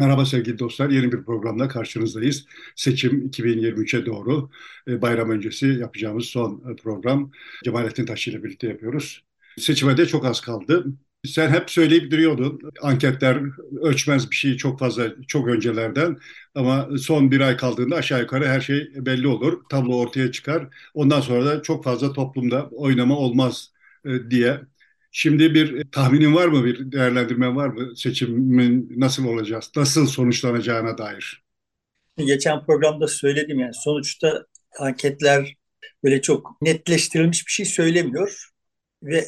Merhaba sevgili dostlar, yeni bir programla karşınızdayız. Seçim 2023'e doğru e, bayram öncesi yapacağımız son e, program Cemalettin Taşçı ile birlikte yapıyoruz. Seçime de çok az kaldı. Sen hep söyleyip duruyordun, anketler ölçmez bir şey çok fazla, çok öncelerden. Ama son bir ay kaldığında aşağı yukarı her şey belli olur, tablo ortaya çıkar. Ondan sonra da çok fazla toplumda oynama olmaz e, diye Şimdi bir tahminin var mı, bir değerlendirmen var mı seçimin nasıl olacağız, nasıl sonuçlanacağına dair? Geçen programda söyledim yani sonuçta anketler böyle çok netleştirilmiş bir şey söylemiyor ve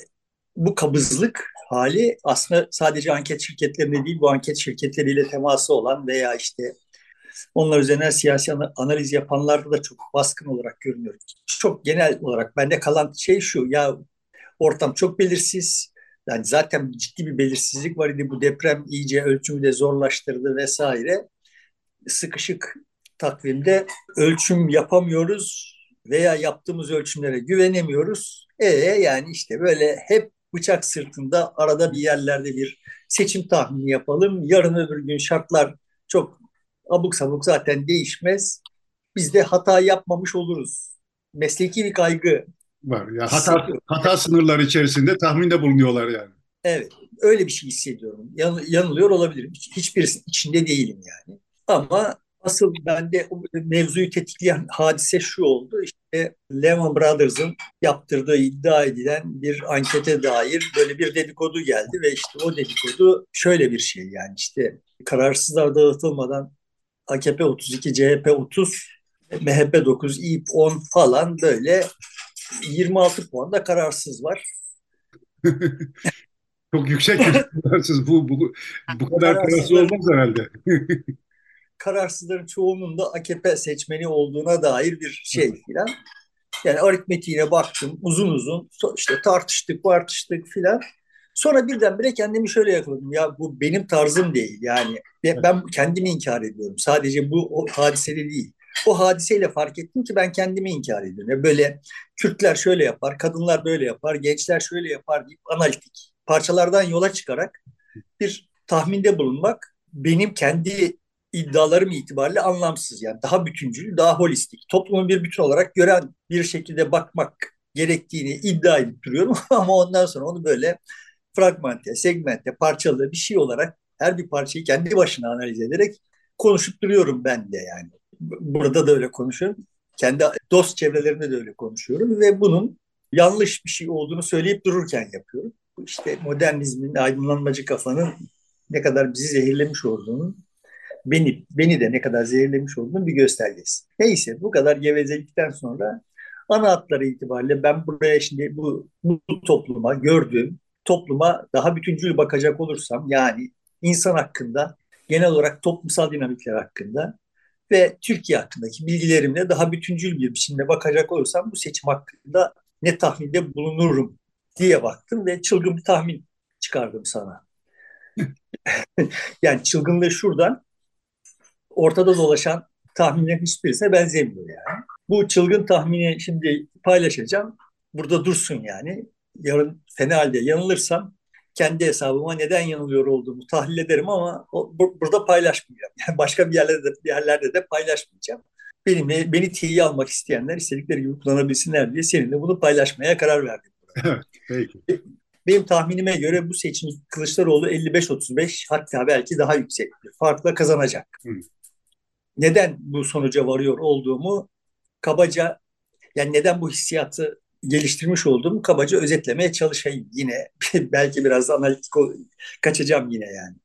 bu kabızlık hali aslında sadece anket şirketlerinde değil bu anket şirketleriyle teması olan veya işte onlar üzerine siyasi analiz yapanlarda da çok baskın olarak görünüyor. Çok genel olarak bende kalan şey şu ya Ortam çok belirsiz. Yani zaten ciddi bir belirsizlik var idi. Bu deprem iyice ölçümü de zorlaştırdı vesaire. Sıkışık takvimde ölçüm yapamıyoruz veya yaptığımız ölçümlere güvenemiyoruz. E yani işte böyle hep bıçak sırtında arada bir yerlerde bir seçim tahmini yapalım. Yarın öbür gün şartlar çok abuk sabuk zaten değişmez. Biz de hata yapmamış oluruz. Mesleki bir kaygı var. Yani hata, hata sınırları içerisinde tahminde bulunuyorlar yani. Evet, öyle bir şey hissediyorum. Yan, yanılıyor olabilirim. Hiçbirisi içinde değilim yani. Ama asıl bende mevzuyu tetikleyen hadise şu oldu. İşte Lehman Brothers'ın yaptırdığı iddia edilen bir ankete dair böyle bir dedikodu geldi ve işte o dedikodu şöyle bir şey yani işte kararsızlar dağıtılmadan AKP 32, CHP 30, MHP 9, İP 10 falan böyle 26 puan da kararsız var. Çok yüksek kararsız. Bu, bu, bu kadar kararsız olmaz herhalde. kararsızların çoğunun da AKP seçmeni olduğuna dair bir şey filan. Yani aritmetiğine baktım uzun uzun işte tartıştık tartıştık filan. Sonra birdenbire kendimi şöyle yakaladım. Ya bu benim tarzım değil. Yani ben kendimi inkar ediyorum. Sadece bu o hadisede değil o hadiseyle fark ettim ki ben kendimi inkar ediyorum. Böyle Kürtler şöyle yapar, kadınlar böyle yapar, gençler şöyle yapar deyip analitik parçalardan yola çıkarak bir tahminde bulunmak benim kendi iddialarım itibariyle anlamsız. Yani daha bütüncül, daha holistik, toplumu bir bütün olarak gören bir şekilde bakmak gerektiğini iddia edip duruyorum ama ondan sonra onu böyle fragmente, segmente, parçalı bir şey olarak her bir parçayı kendi başına analiz ederek konuşup duruyorum ben de yani burada da öyle konuşuyorum. Kendi dost çevrelerinde de öyle konuşuyorum ve bunun yanlış bir şey olduğunu söyleyip dururken yapıyorum. İşte modernizmin, aydınlanmacı kafanın ne kadar bizi zehirlemiş olduğunu, beni beni de ne kadar zehirlemiş olduğunu bir göstergesi. Neyse bu kadar gevezelikten sonra ana hatları itibariyle ben buraya şimdi bu, bu topluma, gördüğüm topluma daha bütüncül bakacak olursam yani insan hakkında, genel olarak toplumsal dinamikler hakkında ve Türkiye hakkındaki bilgilerimle daha bütüncül bir biçimde bakacak olursam bu seçim hakkında ne tahminde bulunurum diye baktım ve çılgın bir tahmin çıkardım sana. yani çılgınlığı şuradan ortada dolaşan tahminlerin hiçbirisine benzemiyor yani. Bu çılgın tahmini şimdi paylaşacağım. Burada dursun yani. Yarın fena halde yanılırsam kendi hesabıma neden yanılıyor olduğumu tahlil ederim ama o, bu, burada paylaşmayacağım. Yani başka bir yerlerde de, bir yerlerde de paylaşmayacağım. Benimle, beni tiye almak isteyenler istedikleri gibi kullanabilsinler diye seninle bunu paylaşmaya karar verdim. Evet, peki. Benim tahminime göre bu seçim Kılıçdaroğlu 55-35 hatta belki daha yüksek bir farkla kazanacak. Hı. Neden bu sonuca varıyor olduğumu kabaca yani neden bu hissiyatı geliştirmiş olduğum kabaca özetlemeye çalışayım yine. Belki biraz analitik kaçacağım yine yani.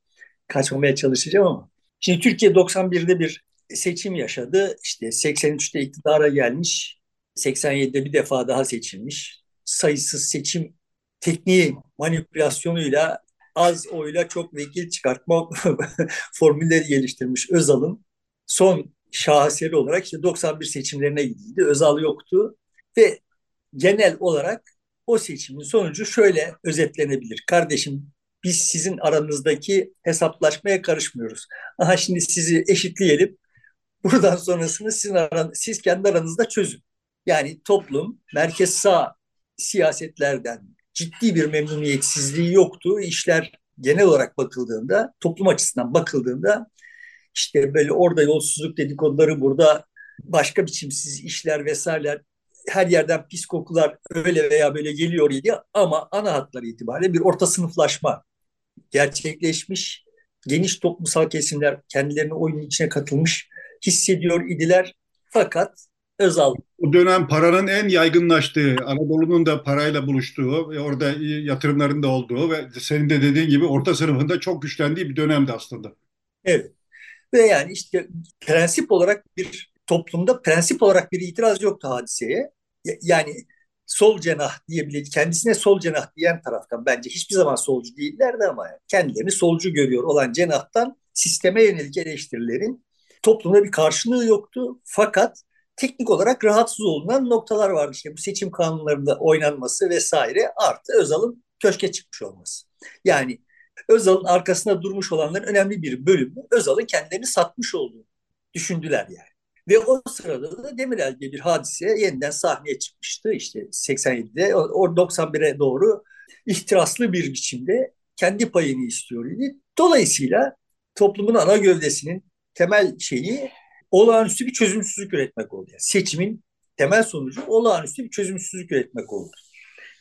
Kaçmamaya çalışacağım ama. Şimdi Türkiye 91'de bir seçim yaşadı. İşte 83'te iktidara gelmiş. 87'de bir defa daha seçilmiş. Sayısız seçim tekniği manipülasyonuyla az oyla çok vekil çıkartma formülleri geliştirmiş Özal'ın son şaheseri olarak işte 91 seçimlerine gidildi. Özal yoktu ve genel olarak o seçimin sonucu şöyle özetlenebilir. Kardeşim biz sizin aranızdaki hesaplaşmaya karışmıyoruz. Aha şimdi sizi eşitleyelim. Buradan sonrasını sizin aran, siz kendi aranızda çözün. Yani toplum merkez sağ siyasetlerden ciddi bir memnuniyetsizliği yoktu. İşler genel olarak bakıldığında, toplum açısından bakıldığında işte böyle orada yolsuzluk dedikoduları burada başka biçimsiz işler vesaire her yerden pis kokular öyle veya böyle geliyor idi ama ana hatları itibariyle bir orta sınıflaşma gerçekleşmiş. Geniş toplumsal kesimler kendilerini oyunun içine katılmış hissediyor idiler. Fakat Özal. O dönem paranın en yaygınlaştığı, Anadolu'nun da parayla buluştuğu ve orada yatırımların da olduğu ve senin de dediğin gibi orta sınıfında çok güçlendiği bir dönemdi aslında. Evet. Ve yani işte prensip olarak bir toplumda prensip olarak bir itiraz yoktu hadiseye. Yani sol cenah diyebilir, kendisine sol cenah diyen taraftan bence hiçbir zaman solcu değillerdi ama kendilerini solcu görüyor olan cenahtan sisteme yönelik eleştirilerin toplumda bir karşılığı yoktu. Fakat teknik olarak rahatsız olunan noktalar vardı. İşte bu seçim kanunlarında oynanması vesaire artı Özal'ın köşke çıkmış olması. Yani Özal'ın arkasında durmuş olanların önemli bir bölümü Özal'ın kendilerini satmış olduğunu düşündüler yani. Ve o sırada da Demirel diye bir hadise yeniden sahneye çıkmıştı işte 87'de. O 91'e doğru ihtiraslı bir biçimde kendi payını istiyor idi. Dolayısıyla toplumun ana gövdesinin temel şeyi olağanüstü bir çözümsüzlük üretmek oldu. Yani seçimin temel sonucu olağanüstü bir çözümsüzlük üretmek oldu.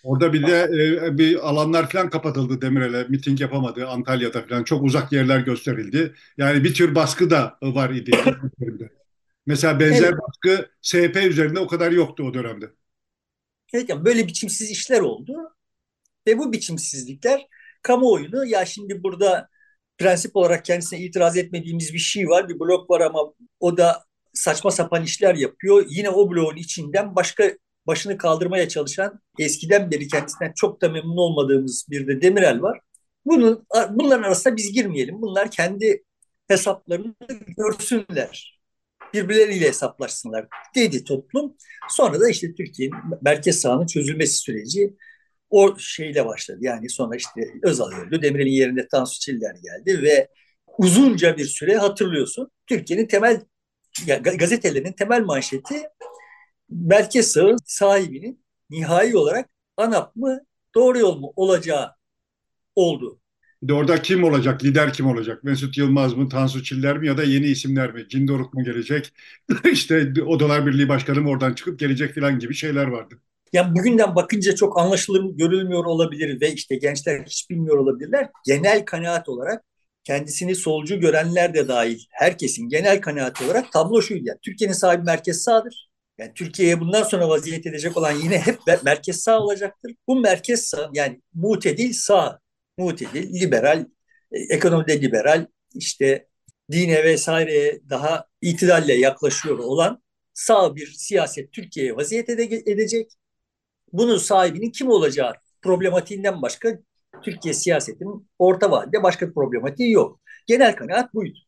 Orada bir de e, bir alanlar falan kapatıldı Demirel'e. Miting yapamadı Antalya'da falan. Çok uzak yerler gösterildi. Yani bir tür baskı da var idi. Mesela benzer evet. baskı SP üzerinde o kadar yoktu o dönemde. Evet yani böyle biçimsiz işler oldu. Ve bu biçimsizlikler kamuoyunu ya şimdi burada prensip olarak kendisine itiraz etmediğimiz bir şey var. Bir blok var ama o da saçma sapan işler yapıyor. Yine o bloğun içinden başka başını kaldırmaya çalışan eskiden beri kendisinden çok da memnun olmadığımız bir de Demirel var. Bunun, bunların arasında biz girmeyelim. Bunlar kendi hesaplarını görsünler. Birbirleriyle hesaplaşsınlar dedi toplum. Sonra da işte Türkiye'nin merkez sahanın çözülmesi süreci o şeyle başladı. Yani sonra işte Özal öldü, Demirel'in yerinde Tansu Çiller geldi ve uzunca bir süre hatırlıyorsun. Türkiye'nin temel ya, gazetelerinin temel manşeti merkez sağın sahibinin nihai olarak ANAP mı doğru yol mu olacağı oldu. De orada kim olacak, lider kim olacak? Mesut Yılmaz mı, Tansu Çiller mi ya da yeni isimler mi? Cindoruk mu gelecek? İşte Odalar Birliği Başkanı mı oradan çıkıp gelecek falan gibi şeyler vardı. Yani bugünden bakınca çok anlaşılır görülmüyor olabilir ve işte gençler hiç bilmiyor olabilirler. Genel kanaat olarak kendisini solcu görenler de dahil herkesin genel kanaati olarak tablo şuydu. Yani Türkiye'nin sahibi merkez sağdır. Yani Türkiye'ye bundan sonra vaziyet edecek olan yine hep merkez sağ olacaktır. Bu merkez sağ yani mutedil sağ, mutedil, liberal, e, ekonomide liberal, işte dine vesaireye daha itidalle yaklaşıyor olan sağ bir siyaset Türkiye'ye vaziyet edecek bunun sahibinin kim olacağı problematiğinden başka Türkiye siyasetinin orta vadede başka bir problematiği yok. Genel kanaat buydu.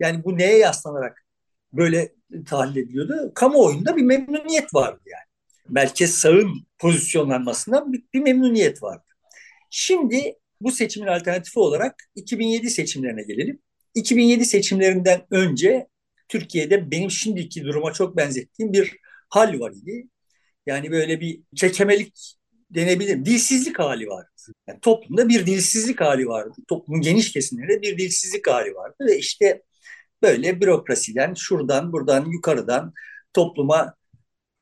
Yani bu neye yaslanarak böyle tahlil ediliyordu? Kamuoyunda bir memnuniyet vardı yani. Merkez sağın pozisyonlanmasından bir, bir memnuniyet vardı. Şimdi bu seçimin alternatifi olarak 2007 seçimlerine gelelim. 2007 seçimlerinden önce Türkiye'de benim şimdiki duruma çok benzettiğim bir hal var idi. Yani böyle bir kekemelik denebilir. Dilsizlik hali vardı. Yani toplumda bir dilsizlik hali vardı. Toplumun geniş kesimlerinde bir dilsizlik hali vardı ve işte böyle bürokrasiden, şuradan, buradan, yukarıdan topluma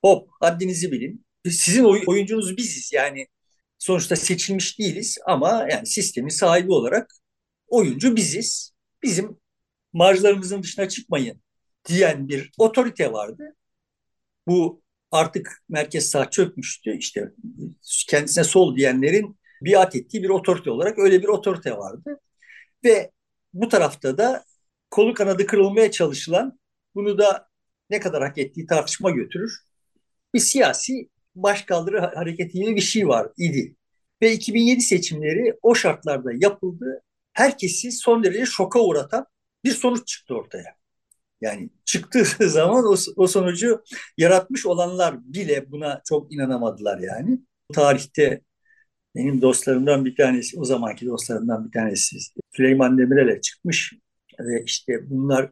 hop haddinizi bilin. Sizin oy oyuncunuz biziz. Yani sonuçta seçilmiş değiliz ama yani sistemin sahibi olarak oyuncu biziz. Bizim marjlarımızın dışına çıkmayın diyen bir otorite vardı. Bu artık merkez sağ çökmüştü. İşte kendisine sol diyenlerin biat ettiği bir otorite olarak öyle bir otorite vardı. Ve bu tarafta da kolu kanadı kırılmaya çalışılan bunu da ne kadar hak ettiği tartışma götürür. Bir siyasi başkaldırı hareketi gibi bir şey var idi. Ve 2007 seçimleri o şartlarda yapıldı. Herkesi son derece şoka uğratan bir sonuç çıktı ortaya. Yani çıktığı zaman o, o sonucu yaratmış olanlar bile buna çok inanamadılar yani. Tarihte benim dostlarımdan bir tanesi, o zamanki dostlarımdan bir tanesi Süleyman Demirel'e çıkmış ve işte bunlar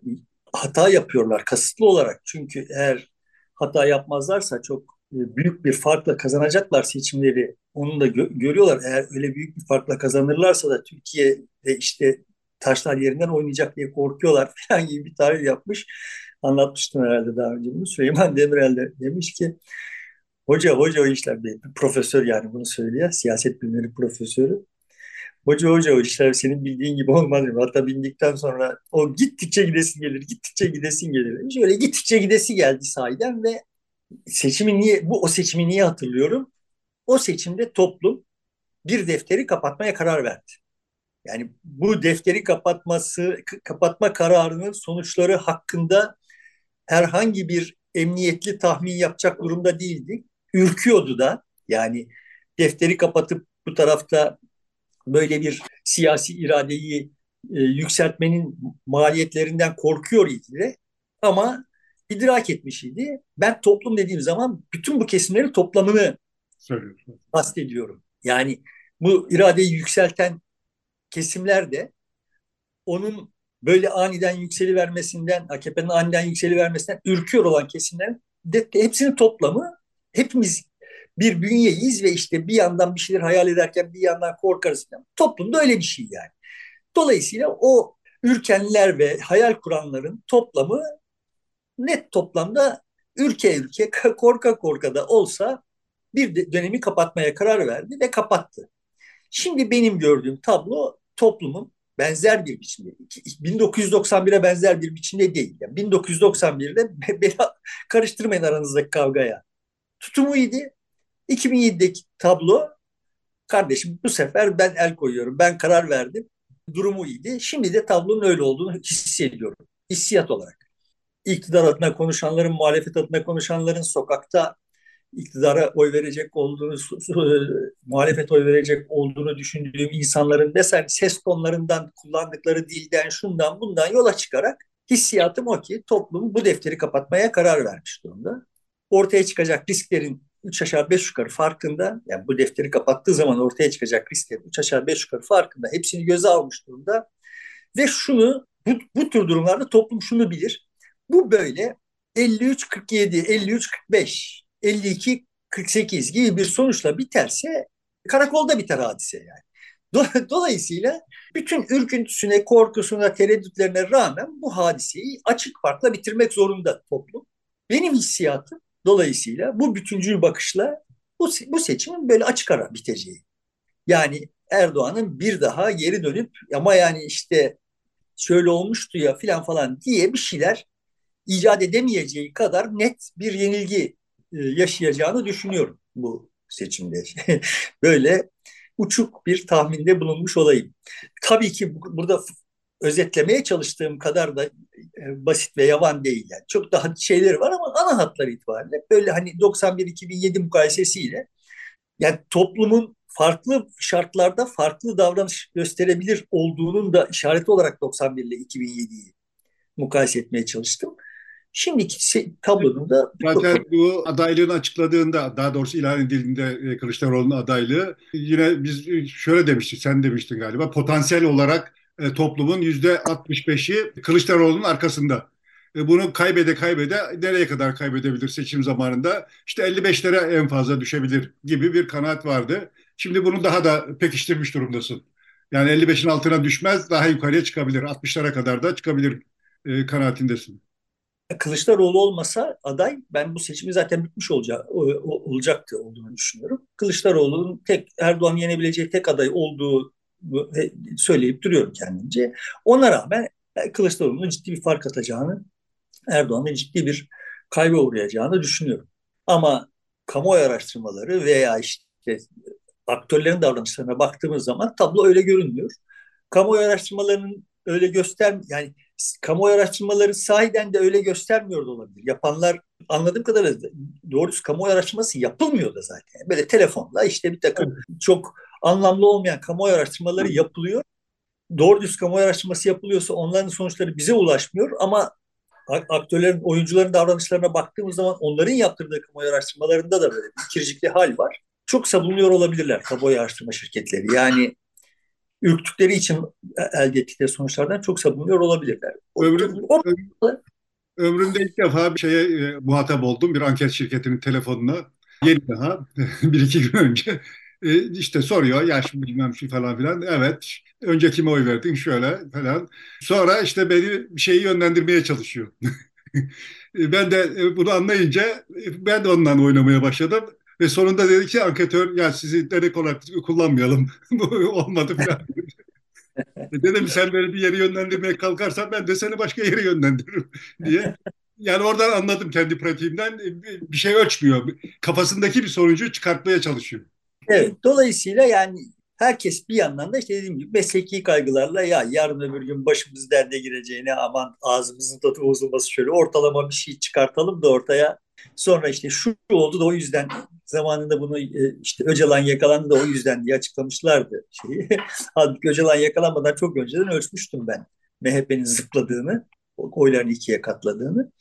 hata yapıyorlar kasıtlı olarak. Çünkü eğer hata yapmazlarsa çok büyük bir farkla kazanacaklar seçimleri. Onu da gö- görüyorlar. Eğer öyle büyük bir farkla kazanırlarsa da Türkiye'de işte taşlar yerinden oynayacak diye korkuyorlar falan gibi bir tarih yapmış. Anlatmıştım herhalde daha önce bunu. Süleyman Demirel de demiş ki hoca hoca o işler bir profesör yani bunu söylüyor. Siyaset bilimleri profesörü. Hoca hoca o işler senin bildiğin gibi olmaz. Diyor. Hatta bindikten sonra o gittikçe gidesin gelir, gittikçe gidesin gelir. Demiş. Öyle gittikçe gidesi geldi sahiden ve seçimi niye, bu o seçimi niye hatırlıyorum? O seçimde toplum bir defteri kapatmaya karar verdi. Yani bu defteri kapatması, kapatma kararının sonuçları hakkında herhangi bir emniyetli tahmin yapacak durumda değildi. Ürküyordu da yani defteri kapatıp bu tarafta böyle bir siyasi iradeyi e, yükseltmenin maliyetlerinden korkuyor idi ama idrak etmiş idi. Ben toplum dediğim zaman bütün bu kesimlerin toplamını kastediyorum. Yani bu iradeyi yükselten kesimler de onun böyle aniden yükseli vermesinden, AKP'nin aniden yükseli vermesinden ürküyor olan kesimlerin de, hepsinin toplamı hepimiz bir bünyeyiz ve işte bir yandan bir şeyler hayal ederken bir yandan korkarız. Toplumda öyle bir şey yani. Dolayısıyla o ürkenler ve hayal kuranların toplamı net toplamda ülke ülke korka korka da olsa bir dönemi kapatmaya karar verdi ve kapattı. Şimdi benim gördüğüm tablo toplumun benzer bir biçimde, 1991'e benzer bir biçimde değil. Yani 1991'de karıştırmayın aranızdaki kavgaya. Tutumuydu. 2007'deki tablo kardeşim bu sefer ben el koyuyorum, ben karar verdim. Durumu iyiydi. Şimdi de tablonun öyle olduğunu hissediyorum. Hissiyat olarak. İktidar adına konuşanların, muhalefet adına konuşanların sokakta iktidara oy verecek olduğunu, muhalefet oy verecek olduğunu düşündüğüm insanların desen ses tonlarından, kullandıkları dilden, şundan bundan yola çıkarak hissiyatım o ki toplum bu defteri kapatmaya karar vermiş durumda. Ortaya çıkacak risklerin 3 aşağı 5 yukarı farkında, yani bu defteri kapattığı zaman ortaya çıkacak risklerin 3 aşağı 5 yukarı farkında, hepsini göze almış durumda. Ve şunu, bu, bu tür durumlarda toplum şunu bilir. Bu böyle 53-47, 53-45 52-48 gibi bir sonuçla biterse karakolda biter hadise yani. Dolayısıyla bütün ürküntüsüne, korkusuna, tereddütlerine rağmen bu hadiseyi açık farkla bitirmek zorunda toplum. Benim hissiyatım dolayısıyla bu bütüncül bakışla bu, bu seçimin böyle açık ara biteceği. Yani Erdoğan'ın bir daha geri dönüp ama yani işte şöyle olmuştu ya filan falan diye bir şeyler icat edemeyeceği kadar net bir yenilgi e, yaşayacağını düşünüyorum bu seçimde. Böyle uçuk bir tahminde bulunmuş olayım. Tabii ki burada özetlemeye çalıştığım kadar da e, basit ve yavan değil. Yani çok daha şeyleri var ama ana hatlar itibariyle böyle hani 91-2007 mukayesesiyle yani toplumun farklı şartlarda farklı davranış gösterebilir olduğunun da işareti olarak 91 ile 2007'yi mukayese etmeye çalıştım. Şimdiki şey, tablonun da... Zaten bu adaylığını açıkladığında, daha doğrusu ilan edildiğinde e, Kılıçdaroğlu'nun adaylığı yine biz şöyle demiştik, sen demiştin galiba, potansiyel olarak e, toplumun yüzde 65'i Kılıçdaroğlu'nun arkasında. E, bunu kaybede kaybede nereye kadar kaybedebilir seçim zamanında? İşte 55'lere en fazla düşebilir gibi bir kanaat vardı. Şimdi bunu daha da pekiştirmiş durumdasın. Yani 55'in altına düşmez, daha yukarıya çıkabilir. 60'lara kadar da çıkabilir e, kanaatindesin. Kılıçdaroğlu olmasa aday ben bu seçimi zaten bitmiş olacak, olacaktı olduğunu düşünüyorum. Kılıçdaroğlu'nun tek Erdoğan yenebileceği tek aday olduğu söyleyip duruyorum kendimce. Ona rağmen Kılıçdaroğlu'nun ciddi bir fark atacağını, Erdoğan'ın ciddi bir kayba uğrayacağını düşünüyorum. Ama kamuoyu araştırmaları veya işte aktörlerin davranışlarına baktığımız zaman tablo öyle görünmüyor. Kamuoyu araştırmalarının öyle göster yani kamuoyu araştırmaları sahiden de öyle göstermiyor da olabilir. Yapanlar anladığım kadarıyla doğrusu kamuoyu araştırması yapılmıyor da zaten. Böyle telefonla işte bir takım çok anlamlı olmayan kamuoyu araştırmaları yapılıyor. Doğru düz kamuoyu araştırması yapılıyorsa onların sonuçları bize ulaşmıyor ama aktörlerin, oyuncuların davranışlarına baktığımız zaman onların yaptırdığı kamuoyu araştırmalarında da böyle bir ikircikli hal var. Çok savunuyor olabilirler kamuoyu araştırma şirketleri. Yani ürktükleri için elde ettikleri sonuçlardan çok savunuyor olabilirler. Ömrüm, o, ömrümde ilk defa bir şeye e, muhatap oldum. Bir anket şirketinin telefonuna. Yeni daha bir iki gün önce. E, işte soruyor yaş bilmem şu falan filan. Evet önce kime oy verdin şöyle falan. Sonra işte beni bir şeyi yönlendirmeye çalışıyor. ben de bunu anlayınca ben de ondan oynamaya başladım. Ve sonunda dedi ki anketör ya sizi derek olarak kullanmayalım. Olmadı falan. E dedim sen böyle bir yere yönlendirmeye kalkarsan ben de seni başka yere yönlendiririm diye. Yani oradan anladım kendi pratiğimden bir şey ölçmüyor. Kafasındaki bir sonucu çıkartmaya çalışıyor. Evet, dolayısıyla yani herkes bir yandan da işte dediğim gibi mesleki kaygılarla ya yarın öbür gün başımız derde gireceğine aman ağzımızın tadı bozulması şöyle ortalama bir şey çıkartalım da ortaya Sonra işte şu oldu da o yüzden zamanında bunu e, işte Öcalan yakalandı da o yüzden diye açıklamışlardı şeyi. Halbuki Öcalan yakalanmadan çok önceden ölçmüştüm ben MHP'nin zıpladığını, oylarını ikiye katladığını.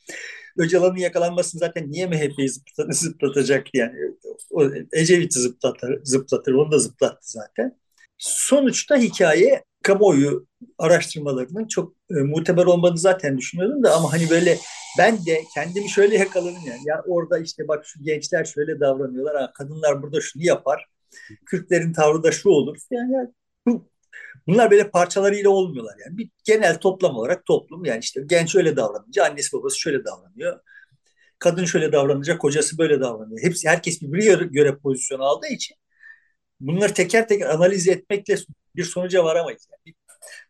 Öcalan'ın yakalanmasını zaten niye MHP'yi zıplatacak yani o Ecevit'i zıplatır, zıplatır onu da zıplattı zaten. Sonuçta hikaye kamuoyu araştırmalarının çok e, muteber olmadığını zaten düşünüyordum da ama hani böyle ben de kendimi şöyle yakaladım yani. Ya orada işte bak şu gençler şöyle davranıyorlar. Ha, kadınlar burada şunu yapar. Kürtlerin tavrı da şu olur. Yani, yani bu, bunlar böyle parçalarıyla olmuyorlar yani. Bir genel toplam olarak toplum yani işte genç öyle davranınca annesi babası şöyle davranıyor. Kadın şöyle davranınca kocası böyle davranıyor. Hepsi herkes birbirine göre pozisyon aldığı için bunları teker teker analiz etmekle bir sonuca varamayız. Yani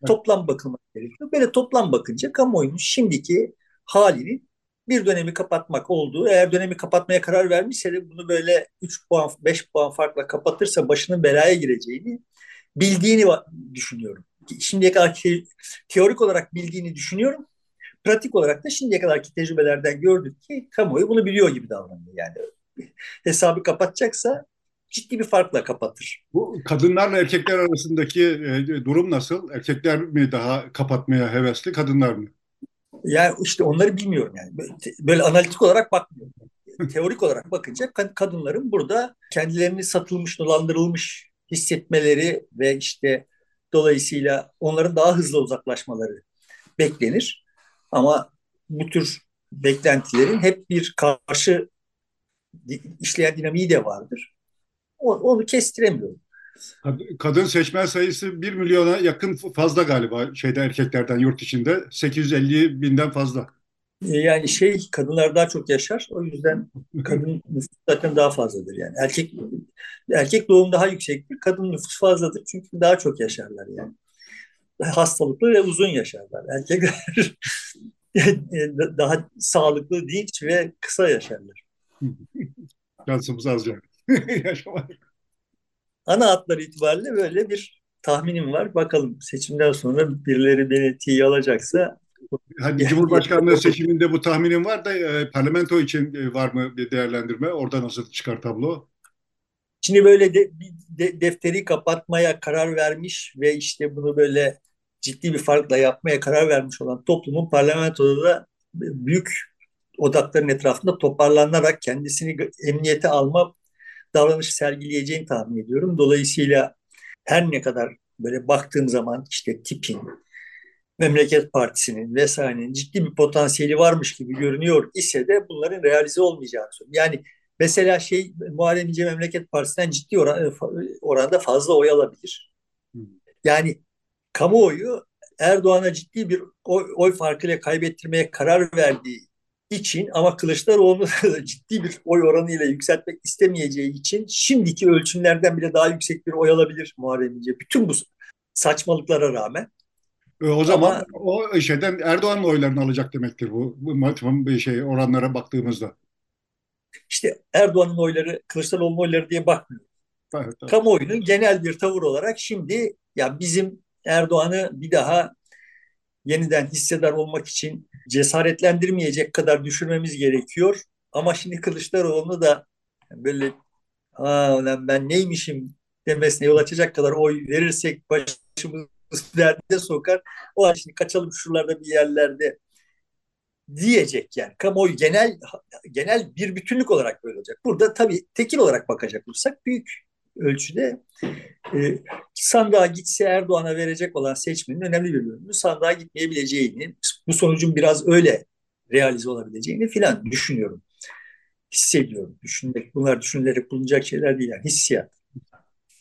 toplam bakılmak gerekiyor. Böyle toplam bakınca kamuoyunun şimdiki halinin bir dönemi kapatmak olduğu, eğer dönemi kapatmaya karar vermişse de bunu böyle 3 puan, 5 puan farkla kapatırsa başının belaya gireceğini bildiğini düşünüyorum. Şimdiye kadar teorik olarak bildiğini düşünüyorum. Pratik olarak da şimdiye kadarki tecrübelerden gördük ki kamuoyu bunu biliyor gibi davranıyor. Yani hesabı kapatacaksa ciddi bir farkla kapatır. Bu kadınlarla erkekler arasındaki e, durum nasıl? Erkekler mi daha kapatmaya hevesli, kadınlar mı? Yani işte onları bilmiyorum yani. Böyle analitik olarak bakmıyorum. Teorik olarak bakınca kadınların burada kendilerini satılmış, dolandırılmış hissetmeleri ve işte dolayısıyla onların daha hızlı uzaklaşmaları beklenir. Ama bu tür beklentilerin hep bir karşı işleyen dinamiği de vardır. Onu kestiremiyorum. Kadın seçmen sayısı 1 milyona yakın fazla galiba şeyde erkeklerden yurt içinde 850 binden fazla. E, yani şey kadınlar daha çok yaşar. O yüzden kadın nüfus zaten daha fazladır yani. Erkek erkek doğum daha yüksektir. Kadın nüfus fazladır. Çünkü daha çok yaşarlar yani. Hastalıklı ve uzun yaşarlar. Erkekler daha sağlıklı, dinç ve kısa yaşarlar. Şansımız az yani. Yaşamak ana hatları itibariyle böyle bir tahminim var. Bakalım seçimden sonra birileri beni tiye alacaksa Hadi Cumhurbaşkanlığı seçiminde bu tahminim var da e, parlamento için e, var mı bir değerlendirme? Orada nasıl çıkar tablo? Şimdi böyle de, de, defteri kapatmaya karar vermiş ve işte bunu böyle ciddi bir farkla yapmaya karar vermiş olan toplumun parlamentoda da büyük odakların etrafında toparlanarak kendisini emniyete alma davranış sergileyeceğini tahmin ediyorum. Dolayısıyla her ne kadar böyle baktığım zaman işte tipin, Memleket Partisi'nin vesairenin ciddi bir potansiyeli varmış gibi görünüyor ise de bunların realize olmayacağını söylüyorum. Yani mesela şey Muharrem İnce Memleket Partisi'nden ciddi oran, oranda fazla oy alabilir. Yani kamuoyu Erdoğan'a ciddi bir oy, oy farkıyla kaybettirmeye karar verdiği için ama Kılıçdaroğlu'nu ciddi bir oy oranıyla yükseltmek istemeyeceği için şimdiki ölçümlerden bile daha yüksek bir oy alabilir Muharrem İnce. Bütün bu saçmalıklara rağmen. E, o zaman ama, o şeyden Erdoğan'ın oylarını alacak demektir bu. Bu bir şey oranlara baktığımızda. İşte Erdoğan'ın oyları, Kılıçdaroğlu'nun oyları diye bakmıyor. Evet, evet. Kamuoyunun genel bir tavır olarak şimdi ya bizim Erdoğan'ı bir daha yeniden hissedar olmak için cesaretlendirmeyecek kadar düşürmemiz gerekiyor. Ama şimdi Kılıçdaroğlu'nu da böyle Aa, ben neymişim demesine yol açacak kadar oy verirsek başımızı derde sokar. O şimdi kaçalım şuralarda bir yerlerde diyecek yani. Kamuoyu genel genel bir bütünlük olarak böyle olacak. Burada tabii tekil olarak bakacak olursak büyük ölçüde e, sandığa gitse Erdoğan'a verecek olan seçmenin önemli bir bölümü sandığa gitmeyebileceğini, bu sonucun biraz öyle realize olabileceğini filan düşünüyorum. Hissediyorum. Düşünmek, bunlar düşünülerek bulunacak şeyler değil. Yani hissiyat.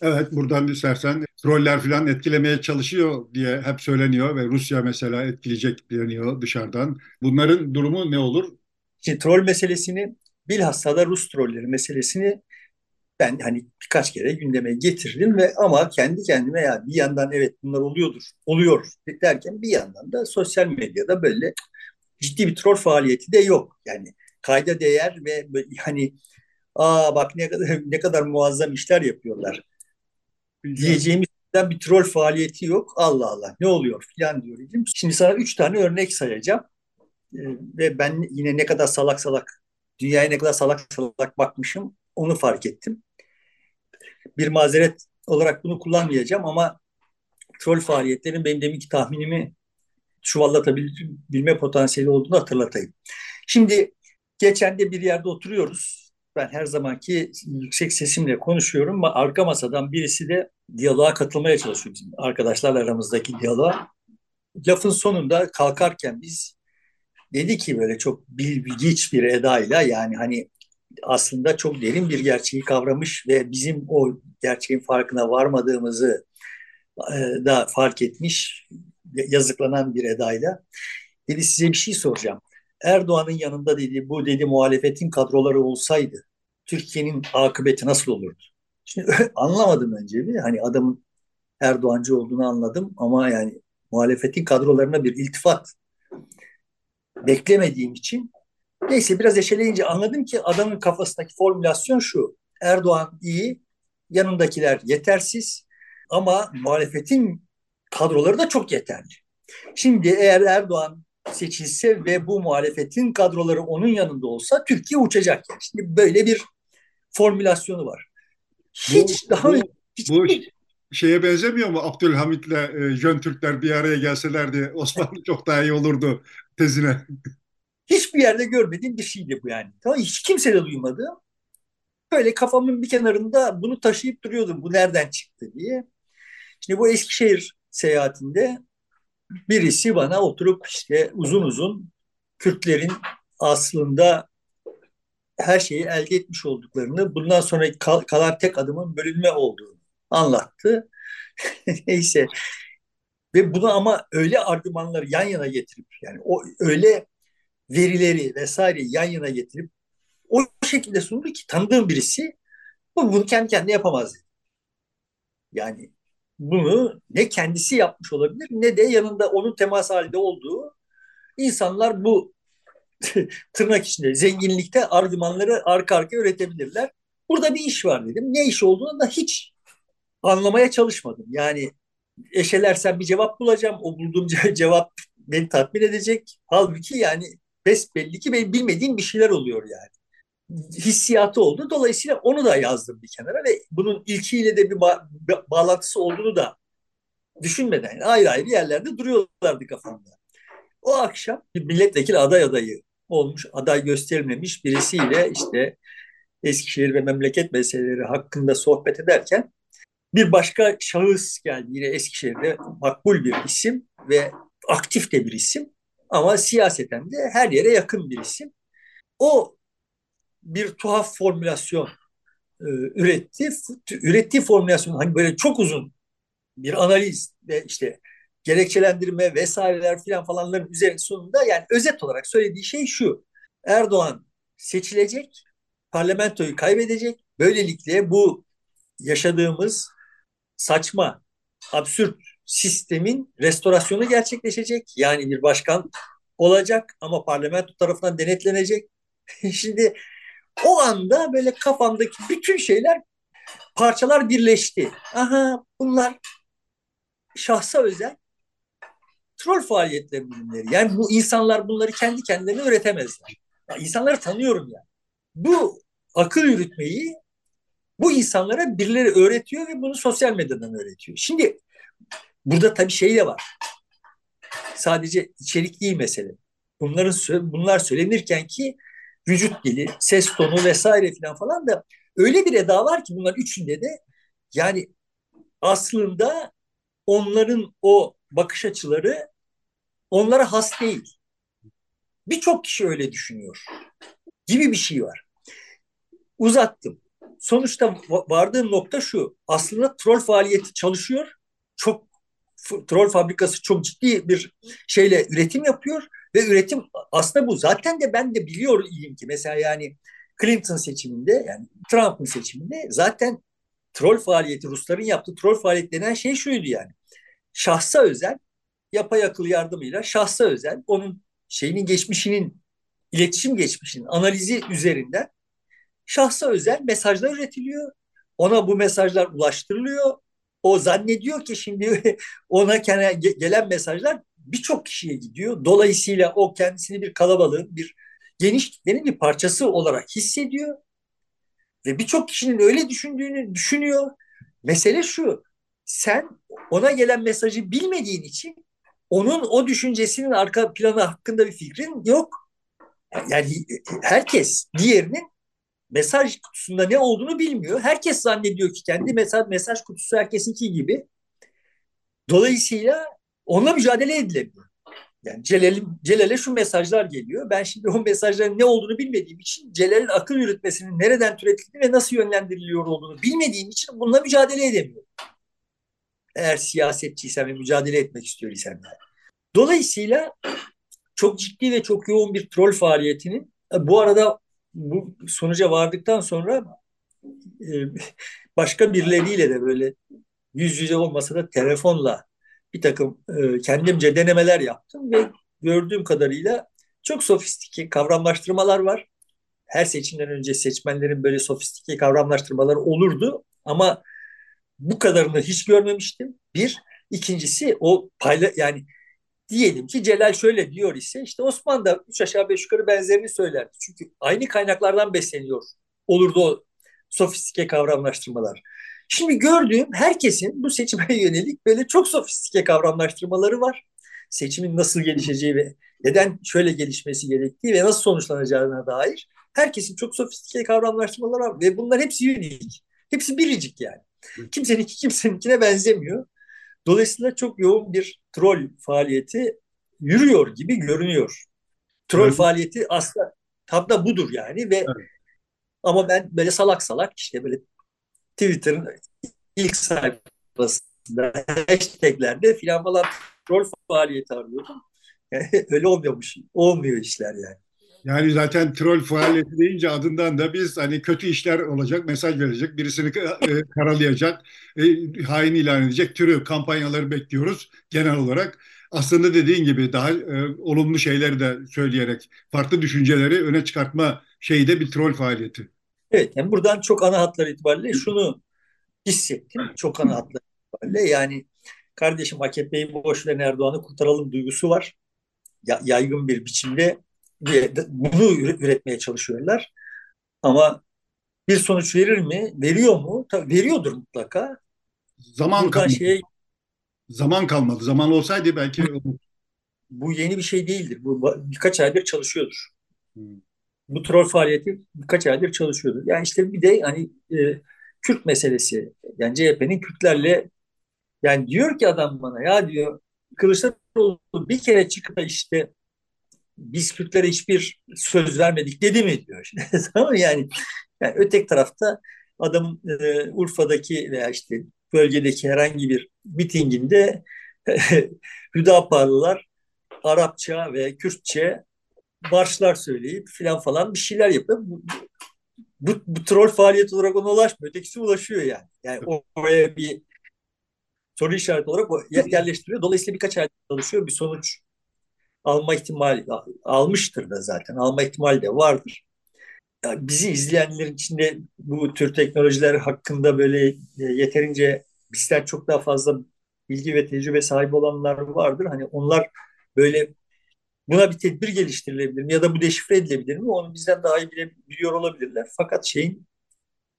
Evet buradan istersen troller falan etkilemeye çalışıyor diye hep söyleniyor ve Rusya mesela etkileyecek deniyor dışarıdan. Bunların durumu ne olur? Şimdi troll meselesini bilhassa da Rus trolleri meselesini ben hani birkaç kere gündeme getirdim ve ama kendi kendime ya bir yandan evet bunlar oluyordur, oluyor derken bir yandan da sosyal medyada böyle ciddi bir troll faaliyeti de yok. Yani kayda değer ve hani aa bak ne kadar ne kadar muazzam işler yapıyorlar diyeceğimiz bir troll faaliyeti yok. Allah Allah ne oluyor filan diyor. Şimdi sana üç tane örnek sayacağım. Ee, ve ben yine ne kadar salak salak dünyaya ne kadar salak salak bakmışım onu fark ettim. Bir mazeret olarak bunu kullanmayacağım ama troll faaliyetlerin benim deminki tahminimi çuvallatabilme potansiyeli olduğunu hatırlatayım. Şimdi geçen de bir yerde oturuyoruz. Ben her zamanki yüksek sesimle konuşuyorum ama arka masadan birisi de diyaloğa katılmaya çalışıyor bizim arkadaşlarla aramızdaki diyaloğa. Lafın sonunda kalkarken biz dedi ki böyle çok bilgiç bir edayla yani hani aslında çok derin bir gerçeği kavramış ve bizim o gerçeğin farkına varmadığımızı e, da fark etmiş yazıklanan bir edayla dedi size bir şey soracağım. Erdoğan'ın yanında dedi bu dedi muhalefetin kadroları olsaydı Türkiye'nin akıbeti nasıl olurdu? Şimdi anlamadım önce bir hani adamın Erdoğancı olduğunu anladım ama yani muhalefetin kadrolarına bir iltifat beklemediğim için neyse biraz eşeleyince anladım ki adamın kafasındaki formülasyon şu. Erdoğan iyi, yanındakiler yetersiz ama muhalefetin kadroları da çok yeterli. Şimdi eğer Erdoğan seçilse ve bu muhalefetin kadroları onun yanında olsa Türkiye uçacak. Yani. Şimdi böyle bir formülasyonu var. Hiç bu, daha bu, hiç bu şeye benzemiyor mu Abdülhamit'le e, Jön Türkler bir araya gelselerdi Osmanlı çok daha iyi olurdu tezine. Hiçbir yerde görmediğim bir şeydi bu yani. Tamam hiç kimse de duymadı. Böyle kafamın bir kenarında bunu taşıyıp duruyordum. Bu nereden çıktı diye. Şimdi bu Eskişehir seyahatinde birisi bana oturup işte uzun uzun Kürtlerin aslında her şeyi elde etmiş olduklarını, bundan sonra kal kalan tek adımın bölünme olduğunu anlattı. Neyse. Ve bunu ama öyle argümanları yan yana getirip yani o öyle verileri vesaire yan yana getirip o şekilde sundu ki tanıdığım birisi bu bunu kendi kendine yapamaz. Yani bunu ne kendisi yapmış olabilir ne de yanında onun temas halinde olduğu insanlar bu tırnak içinde zenginlikte argümanları arka arka üretebilirler. Burada bir iş var dedim. Ne iş olduğunu da hiç anlamaya çalışmadım. Yani eşelersem bir cevap bulacağım. O bulduğum cevap beni tatmin edecek. Halbuki yani belli ki benim bilmediğim bir şeyler oluyor yani. Hissiyatı oldu. Dolayısıyla onu da yazdım bir kenara ve bunun ilkiyle de bir ba- bağlantısı olduğunu da düşünmeden yani ayrı ayrı yerlerde duruyorlardı kafamda. O akşam bir milletvekili aday adayı olmuş, aday gösterilmemiş birisiyle işte Eskişehir ve memleket meseleleri hakkında sohbet ederken bir başka şahıs geldi yine Eskişehir'de makbul bir isim ve aktif de bir isim ama siyaseten de her yere yakın bir isim. O bir tuhaf formülasyon e, üretti. Ürettiği formülasyon hani böyle çok uzun bir analiz ve işte gerekçelendirme vesaireler filan falanların üzerinde sonunda yani özet olarak söylediği şey şu. Erdoğan seçilecek, parlamentoyu kaybedecek. Böylelikle bu yaşadığımız saçma, absürt sistemin restorasyonu gerçekleşecek. Yani bir başkan olacak ama parlamento tarafından denetlenecek. Şimdi o anda böyle kafamdaki bütün şeyler parçalar birleşti. Aha bunlar şahsa özel troll faaliyetleri ürünleri. Yani bu insanlar bunları kendi kendilerine üretemezler. Ya insanları tanıyorum yani. Bu akıl yürütmeyi bu insanlara birileri öğretiyor ve bunu sosyal medyadan öğretiyor. Şimdi burada tabii şey de var. Sadece içerik değil mesele. Bunların bunlar söylenirken ki vücut dili, ses tonu vesaire falan falan da öyle bir eda var ki bunlar üçünde de yani aslında onların o bakış açıları onlara has değil. Birçok kişi öyle düşünüyor gibi bir şey var. Uzattım. sonuçta vardığım nokta şu. Aslında troll faaliyeti çalışıyor. Çok troll fabrikası çok ciddi bir şeyle üretim yapıyor ve üretim aslında bu. Zaten de ben de biliyorum ki mesela yani Clinton seçiminde yani Trump'ın seçiminde zaten troll faaliyeti Rusların yaptığı troll faaliyet denen şey şuydu yani. Şahsa özel yapay akıl yardımıyla şahsa özel onun şeyinin geçmişinin iletişim geçmişinin analizi üzerinden şahsa özel mesajlar üretiliyor. Ona bu mesajlar ulaştırılıyor. O zannediyor ki şimdi ona gelen mesajlar birçok kişiye gidiyor. Dolayısıyla o kendisini bir kalabalığın, bir geniş kitlenin bir parçası olarak hissediyor. Ve birçok kişinin öyle düşündüğünü düşünüyor. Mesele şu, sen ona gelen mesajı bilmediğin için onun o düşüncesinin arka planı hakkında bir fikrin yok. Yani herkes diğerinin mesaj kutusunda ne olduğunu bilmiyor. Herkes zannediyor ki kendi mesaj, mesaj kutusu herkesinki gibi. Dolayısıyla onunla mücadele edilemiyor. Yani Celal'in, Celal'e şu mesajlar geliyor. Ben şimdi o mesajların ne olduğunu bilmediğim için Celal'in akıl yürütmesinin nereden türetildiğini ve nasıl yönlendiriliyor olduğunu bilmediğim için bununla mücadele edemiyorum. Eğer siyasetçiysem ve mücadele etmek istiyor isem yani. Dolayısıyla çok ciddi ve çok yoğun bir troll faaliyetinin bu arada bu sonuca vardıktan sonra e, başka birileriyle de böyle yüz yüze olmasa da telefonla bir takım e, kendimce denemeler yaptım ve gördüğüm kadarıyla çok sofistike kavramlaştırmalar var. Her seçimden önce seçmenlerin böyle sofistike kavramlaştırmaları olurdu ama bu kadarını hiç görmemiştim. Bir, ikincisi o payla yani diyelim ki Celal şöyle diyor ise işte Osman da üç aşağı beş yukarı benzerini söylerdi. Çünkü aynı kaynaklardan besleniyor olurdu o sofistike kavramlaştırmalar. Şimdi gördüğüm herkesin bu seçime yönelik böyle çok sofistike kavramlaştırmaları var. Seçimin nasıl gelişeceği ve neden şöyle gelişmesi gerektiği ve nasıl sonuçlanacağına dair herkesin çok sofistike kavramlaştırmaları var ve bunlar hepsi unik. Hepsi biricik yani. Kimseninki kimseninkine benzemiyor. Dolayısıyla çok yoğun bir troll faaliyeti yürüyor gibi görünüyor. Troll evet. faaliyeti aslında tam da budur yani ve evet. ama ben böyle salak salak işte böyle Twitter'ın ilk sayfasında hashtaglerde filan falan troll faaliyeti arıyordum. öyle olmuyormuş. Olmuyor işler yani. Yani zaten troll faaliyeti deyince adından da biz hani kötü işler olacak, mesaj verecek, birisini e, karalayacak, e, hain ilan edecek türü kampanyaları bekliyoruz genel olarak. Aslında dediğin gibi daha e, olumlu şeyleri de söyleyerek farklı düşünceleri öne çıkartma şeyi de bir troll faaliyeti. Evet, yani buradan çok ana hatlar itibariyle şunu hissettim. Çok ana hatlar itibariyle yani kardeşim AKP'yi boş verin Erdoğan'ı kurtaralım duygusu var. Ya, yaygın bir biçimde bunu üretmeye çalışıyorlar. Ama bir sonuç verir mi? Veriyor mu? Tabii veriyordur mutlaka. Zaman kalmadı. Şey, zaman kalmadı. Zaman olsaydı belki bu yeni bir şey değildir. Bu birkaç aydır çalışıyordur. Hmm. Bu troll faaliyeti birkaç aydır çalışıyordur. Yani işte bir de hani e, Kürt meselesi. Yani CHP'nin Kürtlerle yani diyor ki adam bana ya diyor Kılıçdaroğlu bir kere çıkıp işte biz Kürtlere hiçbir söz vermedik dedi mi diyor. tamam yani, yani ötek tarafta adamın e, Urfa'daki veya işte bölgedeki herhangi bir mitinginde Hüdaparlılar Arapça ve Kürtçe marşlar söyleyip filan falan bir şeyler yapıyor. Bu, bu, bu troll faaliyet olarak ona ulaşmıyor. Ötekisi ulaşıyor yani. Yani oraya bir soru işareti olarak yerleştiriyor. Dolayısıyla birkaç ay çalışıyor. Bir sonuç alma ihtimali almıştır da zaten. Alma ihtimali de vardır. Yani bizi izleyenlerin içinde bu tür teknolojiler hakkında böyle e, yeterince bizden çok daha fazla bilgi ve tecrübe sahibi olanlar vardır. Hani onlar böyle buna bir tedbir geliştirilebilir mi ya da bu deşifre edilebilir mi? Onu bizden daha iyi bile biliyor olabilirler. Fakat şeyin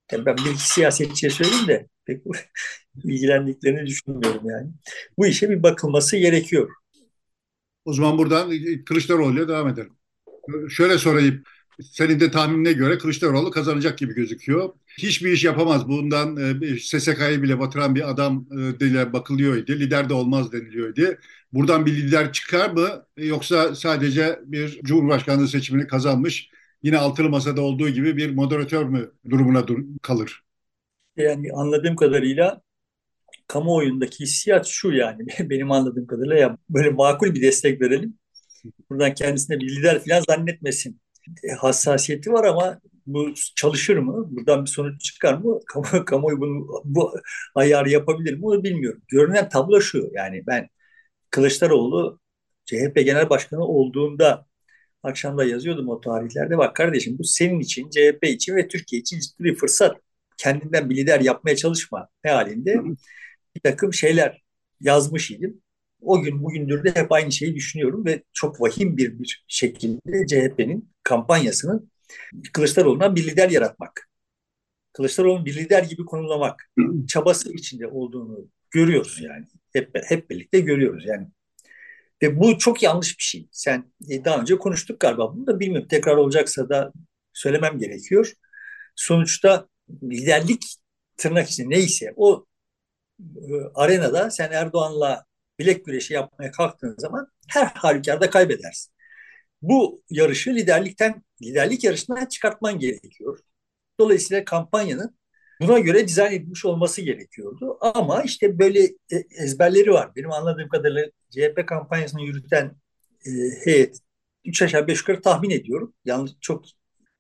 tabii ben bir iki siyasetçiye söyleyeyim de pek ilgilendiklerini düşünmüyorum yani. Bu işe bir bakılması gerekiyor. O zaman buradan Kılıçdaroğlu'ya devam edelim. Şöyle sorayım. Senin de tahminine göre Kılıçdaroğlu kazanacak gibi gözüküyor. Hiçbir iş yapamaz. Bundan e, SSK'yı bile batıran bir adam e, dile bakılıyordu. Lider de olmaz deniliyordu. Buradan bir lider çıkar mı? Yoksa sadece bir Cumhurbaşkanlığı seçimini kazanmış yine altılı masada olduğu gibi bir moderatör mü durumuna dur kalır? Yani anladığım kadarıyla kamuoyundaki hissiyat şu yani benim anladığım kadarıyla ya böyle makul bir destek verelim. Buradan kendisine bir lider falan zannetmesin. E, hassasiyeti var ama bu çalışır mı? Buradan bir sonuç çıkar mı? Kamu, kamuoyu bunu bu ayarı yapabilir mi? Onu bilmiyorum. Görünen tablo şu yani ben Kılıçdaroğlu CHP Genel Başkanı olduğunda akşamda yazıyordum o tarihlerde. Bak kardeşim bu senin için, CHP için ve Türkiye için ciddi bir fırsat. Kendinden bir lider yapmaya çalışma halinde bir takım şeyler yazmış idim. O gün bugündür de hep aynı şeyi düşünüyorum ve çok vahim bir, bir şekilde CHP'nin kampanyasının Kılıçdaroğlu'na bir lider yaratmak. Kılıçdaroğlu'nu bir lider gibi konumlamak çabası içinde olduğunu görüyoruz yani. Hep, hep birlikte görüyoruz yani. Ve bu çok yanlış bir şey. Sen e, daha önce konuştuk galiba bunu da bilmiyorum. Tekrar olacaksa da söylemem gerekiyor. Sonuçta liderlik tırnak içinde neyse o arenada sen Erdoğan'la bilek güreşi yapmaya kalktığın zaman her halükarda kaybedersin. Bu yarışı liderlikten liderlik yarışından çıkartman gerekiyor. Dolayısıyla kampanyanın buna göre dizayn edilmiş olması gerekiyordu. Ama işte böyle e, ezberleri var. Benim anladığım kadarıyla CHP kampanyasını yürüten e, heyet 3 aşağı 5 yukarı tahmin ediyorum. Yalnız çok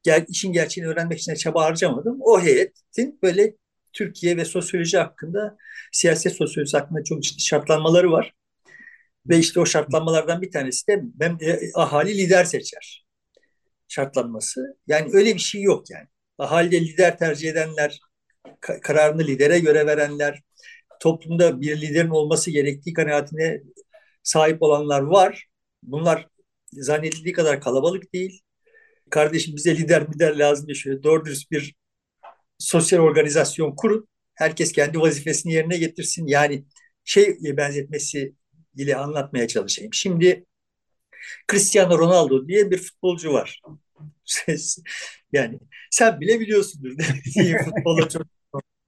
gel, işin gerçeğini öğrenmek için çaba harcamadım. O heyetin böyle Türkiye ve sosyoloji hakkında, siyaset sosyolojisi hakkında çok ciddi şartlanmaları var. Ve işte o şartlanmalardan bir tanesi de ben e, ahali lider seçer şartlanması. Yani öyle bir şey yok yani. Ahalide lider tercih edenler, kararını lidere göre verenler, toplumda bir liderin olması gerektiği kanaatine sahip olanlar var. Bunlar zannedildiği kadar kalabalık değil. Kardeşim bize lider lider lazım diye şöyle doğru dürüst bir sosyal organizasyon kurun. Herkes kendi vazifesini yerine getirsin. Yani şey benzetmesi ile anlatmaya çalışayım. Şimdi Cristiano Ronaldo diye bir futbolcu var. yani sen bile biliyorsundur. Futbola çok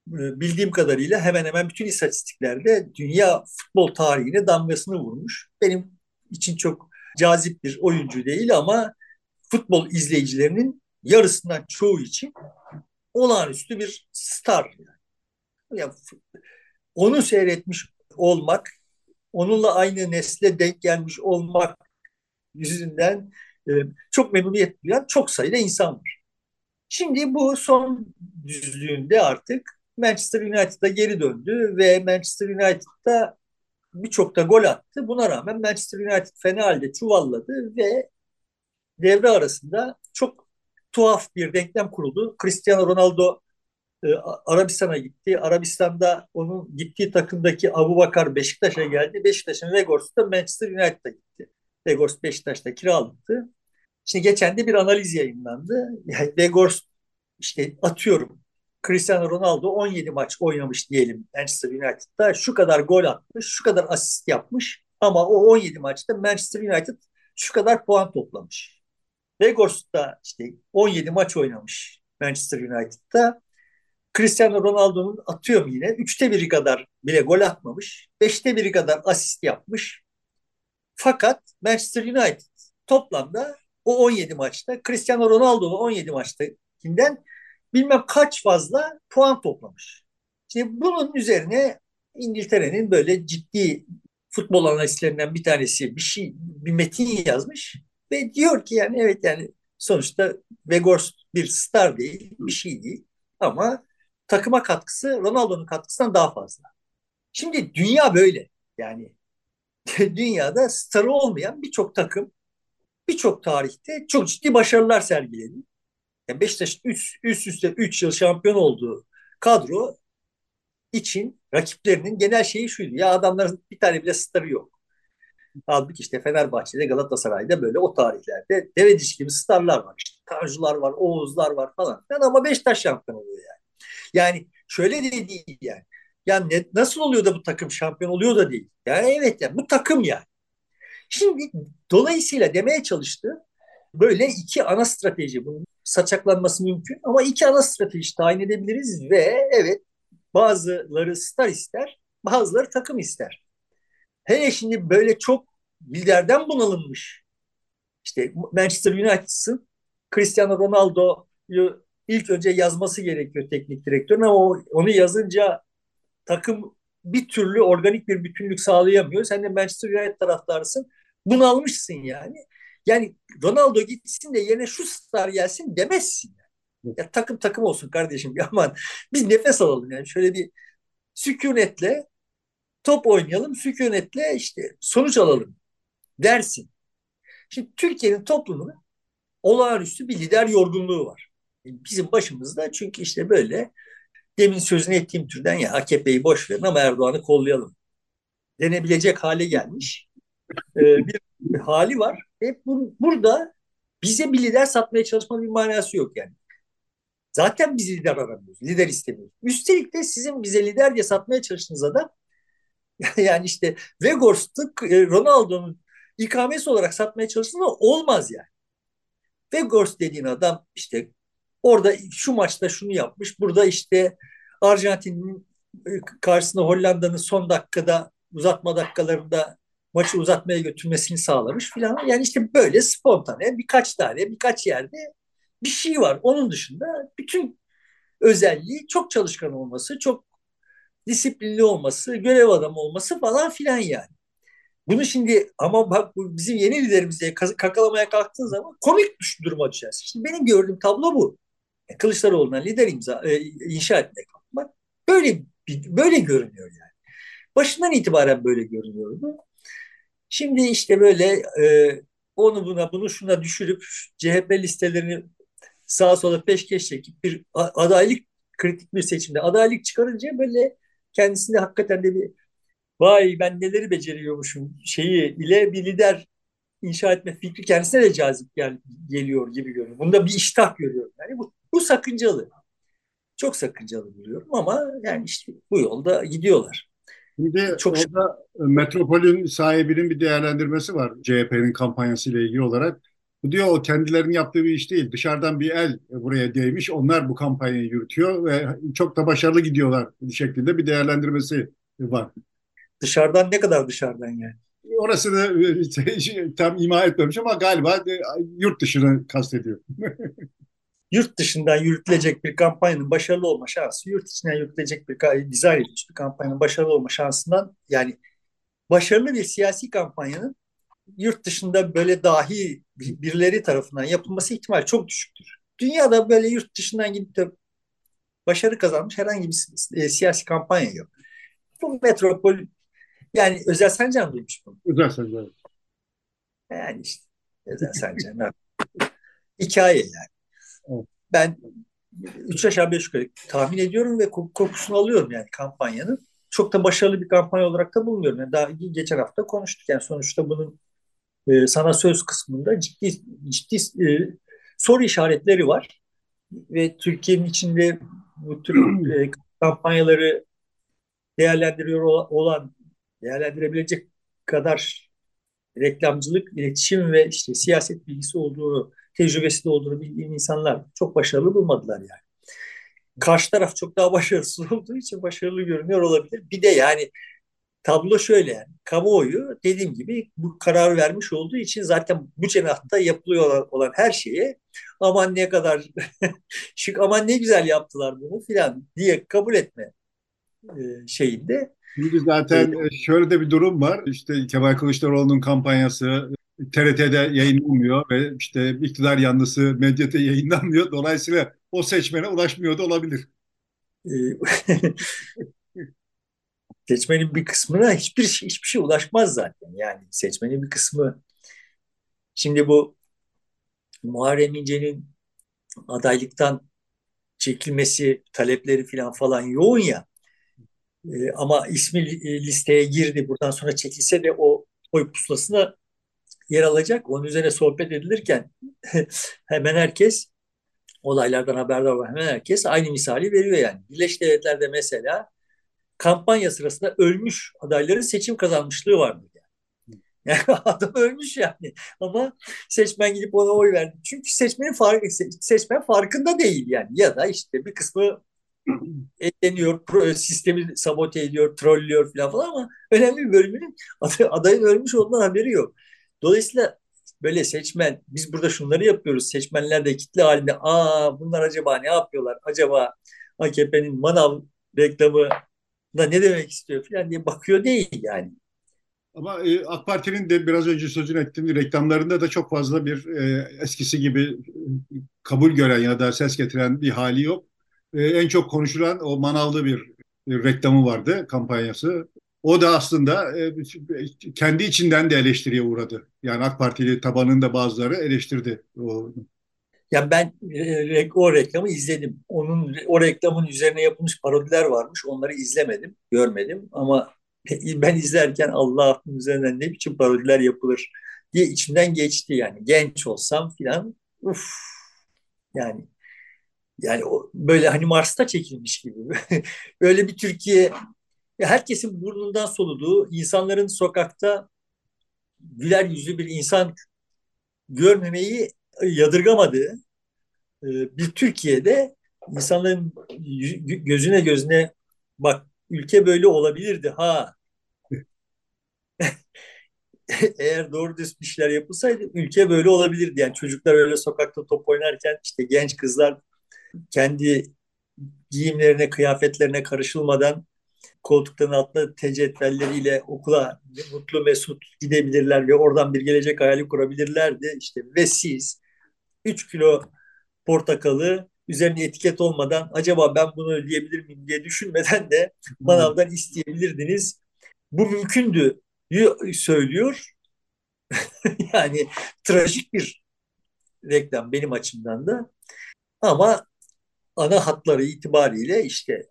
bildiğim kadarıyla hemen hemen bütün istatistiklerde dünya futbol tarihine damgasını vurmuş. Benim için çok cazip bir oyuncu değil ama futbol izleyicilerinin yarısından çoğu için olağanüstü bir star. Yani onu seyretmiş olmak, onunla aynı nesle denk gelmiş olmak yüzünden e, çok memnuniyet duyan çok sayıda insan var. Şimdi bu son düzlüğünde artık Manchester United'a geri döndü ve Manchester United'da birçok da gol attı. Buna rağmen Manchester United fena halde çuvalladı ve devre arasında çok tuhaf bir denklem kuruldu. Cristiano Ronaldo e, Arabistan'a gitti. Arabistan'da onun gittiği takımdaki Abu Bakar Beşiktaş'a geldi. Beşiktaş'ın Vegors'u da Manchester United'a gitti. Vegors Beşiktaş'ta kiralıktı. Şimdi geçen de bir analiz yayınlandı. Yani Vegors işte atıyorum Cristiano Ronaldo 17 maç oynamış diyelim Manchester United'da. Şu kadar gol atmış, şu kadar asist yapmış. Ama o 17 maçta Manchester United şu kadar puan toplamış. Vegors'ta işte 17 maç oynamış Manchester United'da. Cristiano Ronaldo'nun atıyorum yine üçte biri kadar bile gol atmamış. Beşte biri kadar asist yapmış. Fakat Manchester United toplamda o 17 maçta Cristiano Ronaldo'nun 17 maçtakinden bilmem kaç fazla puan toplamış. Şimdi bunun üzerine İngiltere'nin böyle ciddi futbol analistlerinden bir tanesi bir şey bir metin yazmış ve diyor ki yani evet yani sonuçta Weghorst bir star değil, bir şey değil ama takıma katkısı Ronaldo'nun katkısından daha fazla. Şimdi dünya böyle. Yani dünyada starı olmayan birçok takım birçok tarihte çok ciddi başarılar sergiledi. Yani Beşiktaş'ın üst, üst üste 3 yıl şampiyon olduğu kadro için rakiplerinin genel şeyi şuydu. Ya adamların bir tane bile starı yok. Halbuki işte Fenerbahçe'de Galatasaray'da böyle o tarihlerde deve dişi gibi starlar var. İşte Tanjular var, Oğuzlar var falan. Yani ama Beşiktaş şampiyon oluyor yani. Yani şöyle de değil yani. Yani ne, nasıl oluyor da bu takım şampiyon oluyor da değil. Yani evet yani bu takım yani. Şimdi dolayısıyla demeye çalıştı böyle iki ana strateji bunun saçaklanması mümkün ama iki ana strateji tayin edebiliriz ve evet bazıları star ister bazıları takım ister. Hele şimdi böyle çok liderden bunalınmış işte Manchester United'sın Cristiano Ronaldo'yu ilk önce yazması gerekiyor teknik direktörün ama onu yazınca takım bir türlü organik bir bütünlük sağlayamıyor. Sen de Manchester United taraftarısın. Bunu almışsın yani. Yani Ronaldo gitsin de yerine şu star gelsin demezsin. Yani. Ya takım takım olsun kardeşim. Ya aman biz nefes alalım yani. Şöyle bir sükunetle top oynayalım. Sükunetle işte sonuç alalım dersin. Şimdi Türkiye'nin toplumunda olağanüstü bir lider yorgunluğu var. Bizim başımızda çünkü işte böyle demin sözünü ettiğim türden ya AKP'yi boş verin ama Erdoğan'ı kollayalım denebilecek hale gelmiş ee, bir, bir hali var. Hep bu, burada bize bir lider satmaya çalışmanın bir manası yok yani. Zaten biz lider aramıyoruz. Lider istemiyoruz. Üstelik de sizin bize lider diye satmaya çalıştığınız adam yani işte Vegors'tu e, Ronaldo'nun ikamesi olarak satmaya çalıştığında olmaz yani. Vegors dediğin adam işte orada şu maçta şunu yapmış. Burada işte Arjantin'in e, karşısında Hollanda'nın son dakikada uzatma dakikalarında maçı uzatmaya götürmesini sağlamış filan. Yani işte böyle spontane birkaç tane birkaç yerde bir şey var. Onun dışında bütün özelliği çok çalışkan olması, çok disiplinli olması, görev adamı olması falan filan yani. Bunu şimdi ama bak bizim yeni liderimize kakalamaya kalktığın zaman komik duruma düşersin. Şimdi benim gördüğüm tablo bu. E, Kılıçdaroğlu'na lider imza e, inşa etmek bak böyle böyle görünüyor yani. Başından itibaren böyle görünüyordu. Şimdi işte böyle e, onu buna bunu şuna düşürüp CHP listelerini sağa sola peşkeş çekip bir adaylık kritik bir seçimde adaylık çıkarınca böyle kendisinde hakikaten de bir vay ben neleri beceriyormuşum şeyi ile bir lider inşa etme fikri kendisine de cazip gel, geliyor gibi görünüyor. Bunda bir iştah görüyorum. Yani bu, bu sakıncalı. Çok sakıncalı buluyorum ama yani işte bu yolda gidiyorlar. Şimdi Çok orada Metropol'ün sahibinin bir değerlendirmesi var CHP'nin kampanyası ile ilgili olarak. Bu diyor o kendilerinin yaptığı bir iş değil. Dışarıdan bir el buraya değmiş. Onlar bu kampanyayı yürütüyor ve çok da başarılı gidiyorlar şeklinde bir değerlendirmesi var. Dışarıdan ne kadar dışarıdan yani? Orasını tam ima etmemiş ama galiba yurt dışını kastediyor. yurt dışından yürütülecek bir kampanyanın başarılı olma şansı, yurt içinden yürütülecek bir dizayn edilmiş bir kampanyanın başarılı olma şansından yani başarılı bir siyasi kampanyanın yurt dışında böyle dahi birileri tarafından yapılması ihtimal çok düşüktür. Dünyada böyle yurt dışından gidip de başarı kazanmış herhangi bir e, siyasi kampanya yok. Bu metropol yani Özel Sencan duymuş bunu. Özel Sencan. Yani işte Özel Sencan. Hikaye yani. Ben 3 aşağı 5 yukarı tahmin ediyorum ve kokusunu alıyorum yani kampanyanın. Çok da başarılı bir kampanya olarak da bulmuyorum. Yani daha geçen hafta konuştuk yani sonuçta bunun e, sana söz kısmında ciddi ciddi e, soru işaretleri var. Ve Türkiye'nin içinde bu tür e, kampanyaları değerlendiriyor olan, değerlendirebilecek kadar reklamcılık, iletişim ve işte siyaset bilgisi olduğunu tecrübesi de olduğunu bildiğim insanlar çok başarılı bulmadılar yani. Karşı taraf çok daha başarısız olduğu için başarılı görünüyor olabilir. Bir de yani tablo şöyle yani kamuoyu dediğim gibi bu karar vermiş olduğu için zaten bu cenahta yapılıyor olan, her şeye aman ne kadar şık aman ne güzel yaptılar bunu filan diye kabul etme e, şeyinde. Şimdi zaten e, şöyle de bir durum var. İşte Kemal Kılıçdaroğlu'nun kampanyası TRT'de yayınlanmıyor ve işte iktidar yanlısı medyada yayınlanmıyor. Dolayısıyla o seçmene ulaşmıyor da olabilir. Seçmenin bir kısmına hiçbir şey, hiçbir şey ulaşmaz zaten. Yani seçmenin bir kısmı şimdi bu Muharrem İnce'nin adaylıktan çekilmesi talepleri falan falan yoğun ya. Ee, ama ismi listeye girdi. Buradan sonra çekilse de o oy pusulasına yer alacak. Onun üzerine sohbet edilirken hemen herkes olaylardan haberdar olan hemen herkes aynı misali veriyor yani. Birleşik Devletler'de mesela kampanya sırasında ölmüş adayların seçim kazanmışlığı vardır. Yani. Yani adam ölmüş yani ama seçmen gidip ona oy verdi. Çünkü seçmenin farkı seçmen farkında değil yani ya da işte bir kısmı ekleniyor, sistemi sabote ediyor, trollüyor falan falan ama önemli bir bölümünün adayın ölmüş olduğundan haberi yok. Dolayısıyla böyle seçmen biz burada şunları yapıyoruz seçmenler de kitle halinde aa bunlar acaba ne yapıyorlar acaba AKP'nin manav reklamı da ne demek istiyor falan diye bakıyor değil yani. Ama e, AK Parti'nin de biraz önce sözünü ettiğim reklamlarında da çok fazla bir e, eskisi gibi e, kabul gören ya da ses getiren bir hali yok. E, en çok konuşulan o manavlı bir, bir reklamı vardı kampanyası. O da aslında e, kendi içinden de eleştiriye uğradı. Yani AK Partili tabanında bazıları eleştirdi. O. Ya ben e, o reklamı izledim. Onun o reklamın üzerine yapılmış parodiler varmış. Onları izlemedim, görmedim ama ben izlerken Allah'ın üzerinden ne biçim parodiler yapılır diye içimden geçti yani. Genç olsam filan uf yani yani o böyle hani Mars'ta çekilmiş gibi. Öyle bir Türkiye herkesin burnundan soluduğu, insanların sokakta güler yüzlü bir insan görmemeyi yadırgamadığı e, bir Türkiye'de insanların gözüne gözüne bak ülke böyle olabilirdi ha. Eğer doğru düz bir şeyler yapılsaydı ülke böyle olabilirdi. Yani çocuklar öyle sokakta top oynarken işte genç kızlar kendi giyimlerine, kıyafetlerine karışılmadan koltukların altında tecetvelleriyle okula mutlu mesut gidebilirler ve oradan bir gelecek hayali kurabilirlerdi. İşte ve siz 3 kilo portakalı üzerine etiket olmadan acaba ben bunu ödeyebilir miyim diye düşünmeden de manavdan isteyebilirdiniz. Bu mümkündü söylüyor. yani trajik bir reklam benim açımdan da. Ama ana hatları itibariyle işte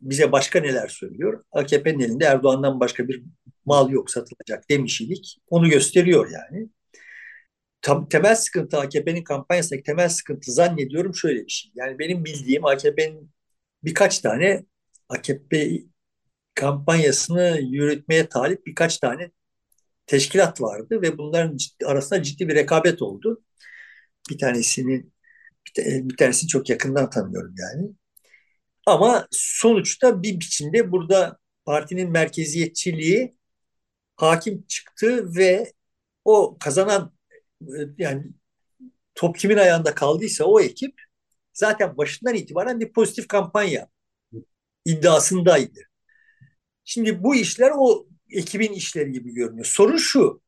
bize başka neler söylüyor? AKP'nin elinde Erdoğan'dan başka bir mal yok satılacak demiş idik. Onu gösteriyor yani. Temel sıkıntı AKP'nin kampanyasındaki temel sıkıntı zannediyorum şöyle bir şey. Yani benim bildiğim AKP'nin birkaç tane AKP kampanyasını yürütmeye talip birkaç tane teşkilat vardı ve bunların ciddi, arasında ciddi bir rekabet oldu. Bir tanesini bir, bir tanesini çok yakından tanıyorum yani. Ama sonuçta bir biçimde burada partinin merkeziyetçiliği hakim çıktı ve o kazanan yani top kimin ayağında kaldıysa o ekip zaten başından itibaren bir pozitif kampanya iddiasındaydı. Şimdi bu işler o ekibin işleri gibi görünüyor. Sorun şu.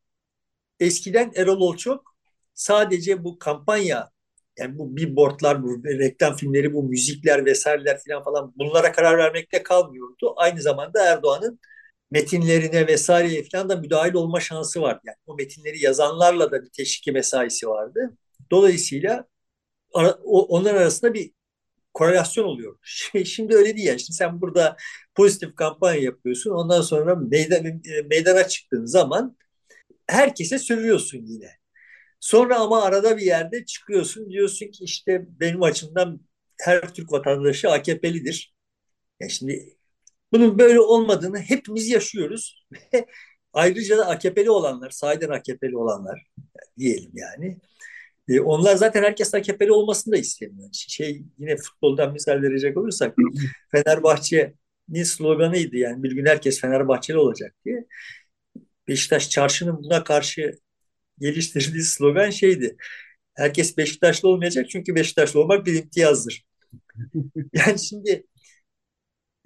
Eskiden Erol Olçok sadece bu kampanya yani bu billboardlar, bu reklam filmleri, bu müzikler vesaireler falan falan bunlara karar vermekte kalmıyordu. Aynı zamanda Erdoğan'ın metinlerine vesaireye falan da müdahil olma şansı vardı. Yani o metinleri yazanlarla da bir teşviki mesaisi vardı. Dolayısıyla ara, o, onlar arasında bir korelasyon oluyor. Şimdi öyle değil yani. Şimdi sen burada pozitif kampanya yapıyorsun. Ondan sonra meydan, meydana çıktığın zaman herkese sövüyorsun yine. Sonra ama arada bir yerde çıkıyorsun diyorsun ki işte benim açımdan her Türk vatandaşı AKP'lidir. Yani şimdi bunun böyle olmadığını hepimiz yaşıyoruz. Ayrıca da AKP'li olanlar, sahiden AKP'li olanlar diyelim yani. E, onlar zaten herkes AKP'li olmasını da istemiyor. Şey yine futboldan misal verecek olursak Fenerbahçe'nin sloganıydı yani bir gün herkes Fenerbahçeli olacak diye. Beşiktaş çarşının buna karşı geliştirdiği slogan şeydi. Herkes Beşiktaşlı olmayacak çünkü Beşiktaşlı olmak bir imtiyazdır. Yani şimdi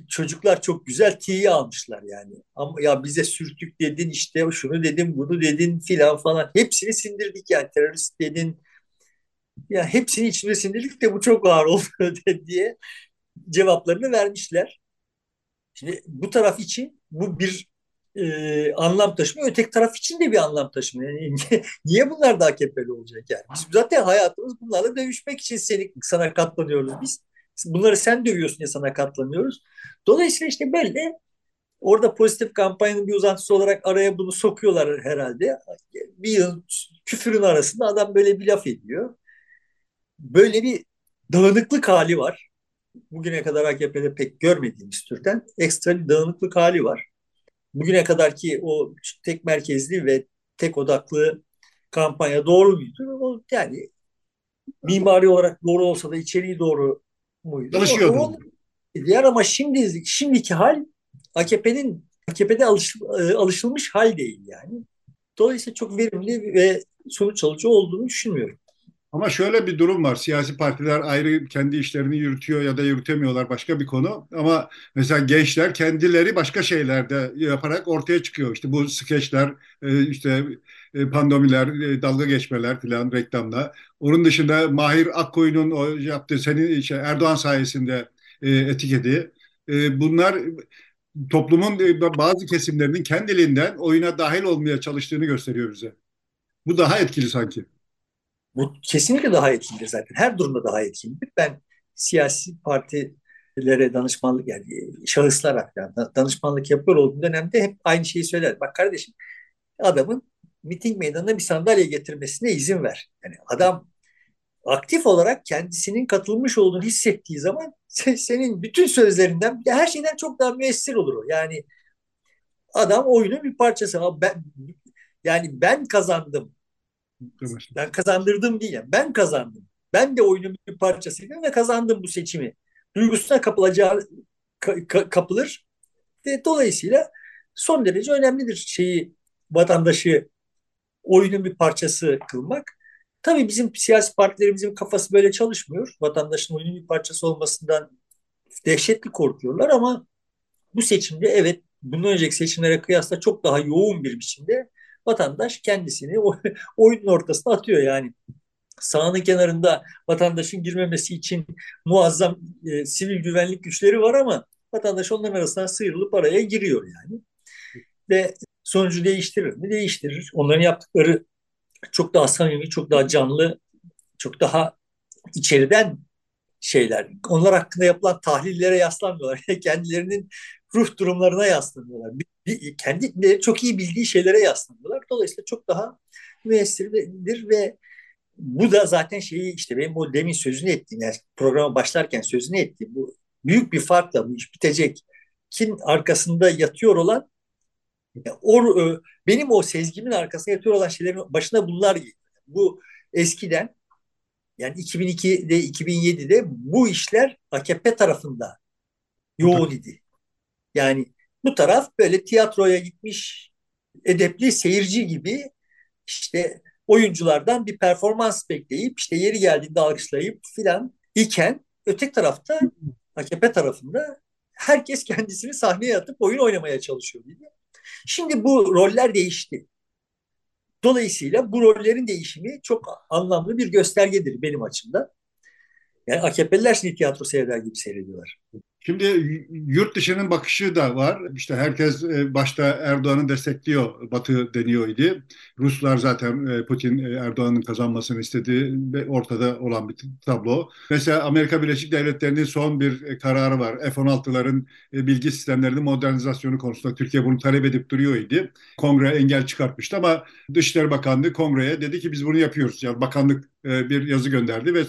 çocuklar çok güzel tiyi almışlar yani. Ama ya bize sürtük dedin işte şunu dedin bunu dedin filan falan. Hepsini sindirdik yani terörist dedin. Ya hepsini içine sindirdik de bu çok ağır oldu diye cevaplarını vermişler. Şimdi bu taraf için bu bir e, anlam taşımıyor. Öteki taraf için de bir anlam taşımıyor. Yani, niye bunlar da AKP'li olacak yani? Biz zaten hayatımız bunlarla dövüşmek için seni, sana katlanıyoruz biz. Bunları sen dövüyorsun diye sana katlanıyoruz. Dolayısıyla işte belli orada pozitif kampanyanın bir uzantısı olarak araya bunu sokuyorlar herhalde. Bir yıl küfürün arasında adam böyle bir laf ediyor. Böyle bir dağınıklık hali var. Bugüne kadar AKP'de pek görmediğimiz türden ekstra bir dağınıklık hali var. Bugüne kadar ki o tek merkezli ve tek odaklı kampanya doğru muydu? O yani mimari olarak doğru olsa da içeriği doğru muydu? Çalışıyordu. Diğer ama şimdi şimdiki hal AKP'nin AKP'de alış, e, alışılmış hal değil yani. Dolayısıyla çok verimli ve sonuç alıcı olduğunu düşünmüyorum. Ama şöyle bir durum var. Siyasi partiler ayrı kendi işlerini yürütüyor ya da yürütemiyorlar başka bir konu. Ama mesela gençler kendileri başka şeylerde yaparak ortaya çıkıyor. İşte bu skeçler, e, işte e, pandomiler, e, dalga geçmeler filan reklamda. Onun dışında Mahir Akkoyun'un o yaptığı senin işte Erdoğan sayesinde etiketi. Bunlar toplumun bazı kesimlerinin kendiliğinden oyuna dahil olmaya çalıştığını gösteriyor bize. Bu daha etkili sanki. Bu kesinlikle daha etkilidir zaten. Her durumda daha etkilidir. Ben siyasi partilere danışmanlık yani şahıslar hakkında danışmanlık yapıyor olduğum dönemde hep aynı şeyi söyler. Bak kardeşim adamın miting meydanına bir sandalye getirmesine izin ver. Yani adam aktif olarak kendisinin katılmış olduğunu hissettiği zaman senin bütün sözlerinden her şeyden çok daha müessir olur o. Yani adam oyunun bir parçası. Ben, yani ben kazandım ben kazandırdım değil. Yani. Ben kazandım. Ben de oyunun bir parçasıydım ve kazandım bu seçimi. Duygusuna kapılacağı ka, ka, kapılır ve dolayısıyla son derece önemlidir şeyi vatandaşı oyunun bir parçası kılmak. Tabii bizim siyasi partilerimizin kafası böyle çalışmıyor. Vatandaşın oyunun bir parçası olmasından dehşetli korkuyorlar ama bu seçimde evet bundan önceki seçimlere kıyasla çok daha yoğun bir biçimde vatandaş kendisini oyunun ortasına atıyor yani. Sahanın kenarında vatandaşın girmemesi için muazzam e, sivil güvenlik güçleri var ama vatandaş onların arasından sıyrılıp araya giriyor yani. Ve sonucu değiştirir mi? Değiştirir. Onların yaptıkları çok daha samimi, çok daha canlı, çok daha içeriden şeyler. Onlar hakkında yapılan tahlillere yaslanmıyorlar. Kendilerinin ruh durumlarına yaslanıyorlar. Kendi çok iyi bildiği şeylere yaslanıyorlar. Dolayısıyla çok daha müessirdir ve bu da zaten şeyi işte benim o demin sözünü ettiğim yani programa başlarken sözünü ettiğim bu büyük bir farkla bu iş bitecek. Kim arkasında yatıyor olan o, benim o sezgimin arkasında yatıyor olan şeylerin başına bunlar geliyor. Bu eskiden yani 2002'de 2007'de bu işler AKP tarafında yoğun idi. Yani bu taraf böyle tiyatroya gitmiş edepli seyirci gibi işte oyunculardan bir performans bekleyip işte yeri geldiğinde alkışlayıp filan iken öteki tarafta AKP tarafında herkes kendisini sahneye atıp oyun oynamaya çalışıyor. Mi? Şimdi bu roller değişti. Dolayısıyla bu rollerin değişimi çok anlamlı bir göstergedir benim açımdan. Yani AKP'liler şimdi tiyatro seyreder gibi seyrediyorlar. Şimdi yurt dışının bakışı da var. İşte herkes e, başta Erdoğan'ı destekliyor, Batı deniyor idi. Ruslar zaten e, Putin e, Erdoğan'ın kazanmasını istedi ve ortada olan bir tablo. Mesela Amerika Birleşik Devletleri'nin son bir kararı var. F-16'ların bilgi sistemlerinin modernizasyonu konusunda Türkiye bunu talep edip duruyor idi. Kongre engel çıkartmıştı ama Dışişleri Bakanlığı kongreye dedi ki biz bunu yapıyoruz. Yani bakanlık bir yazı gönderdi ve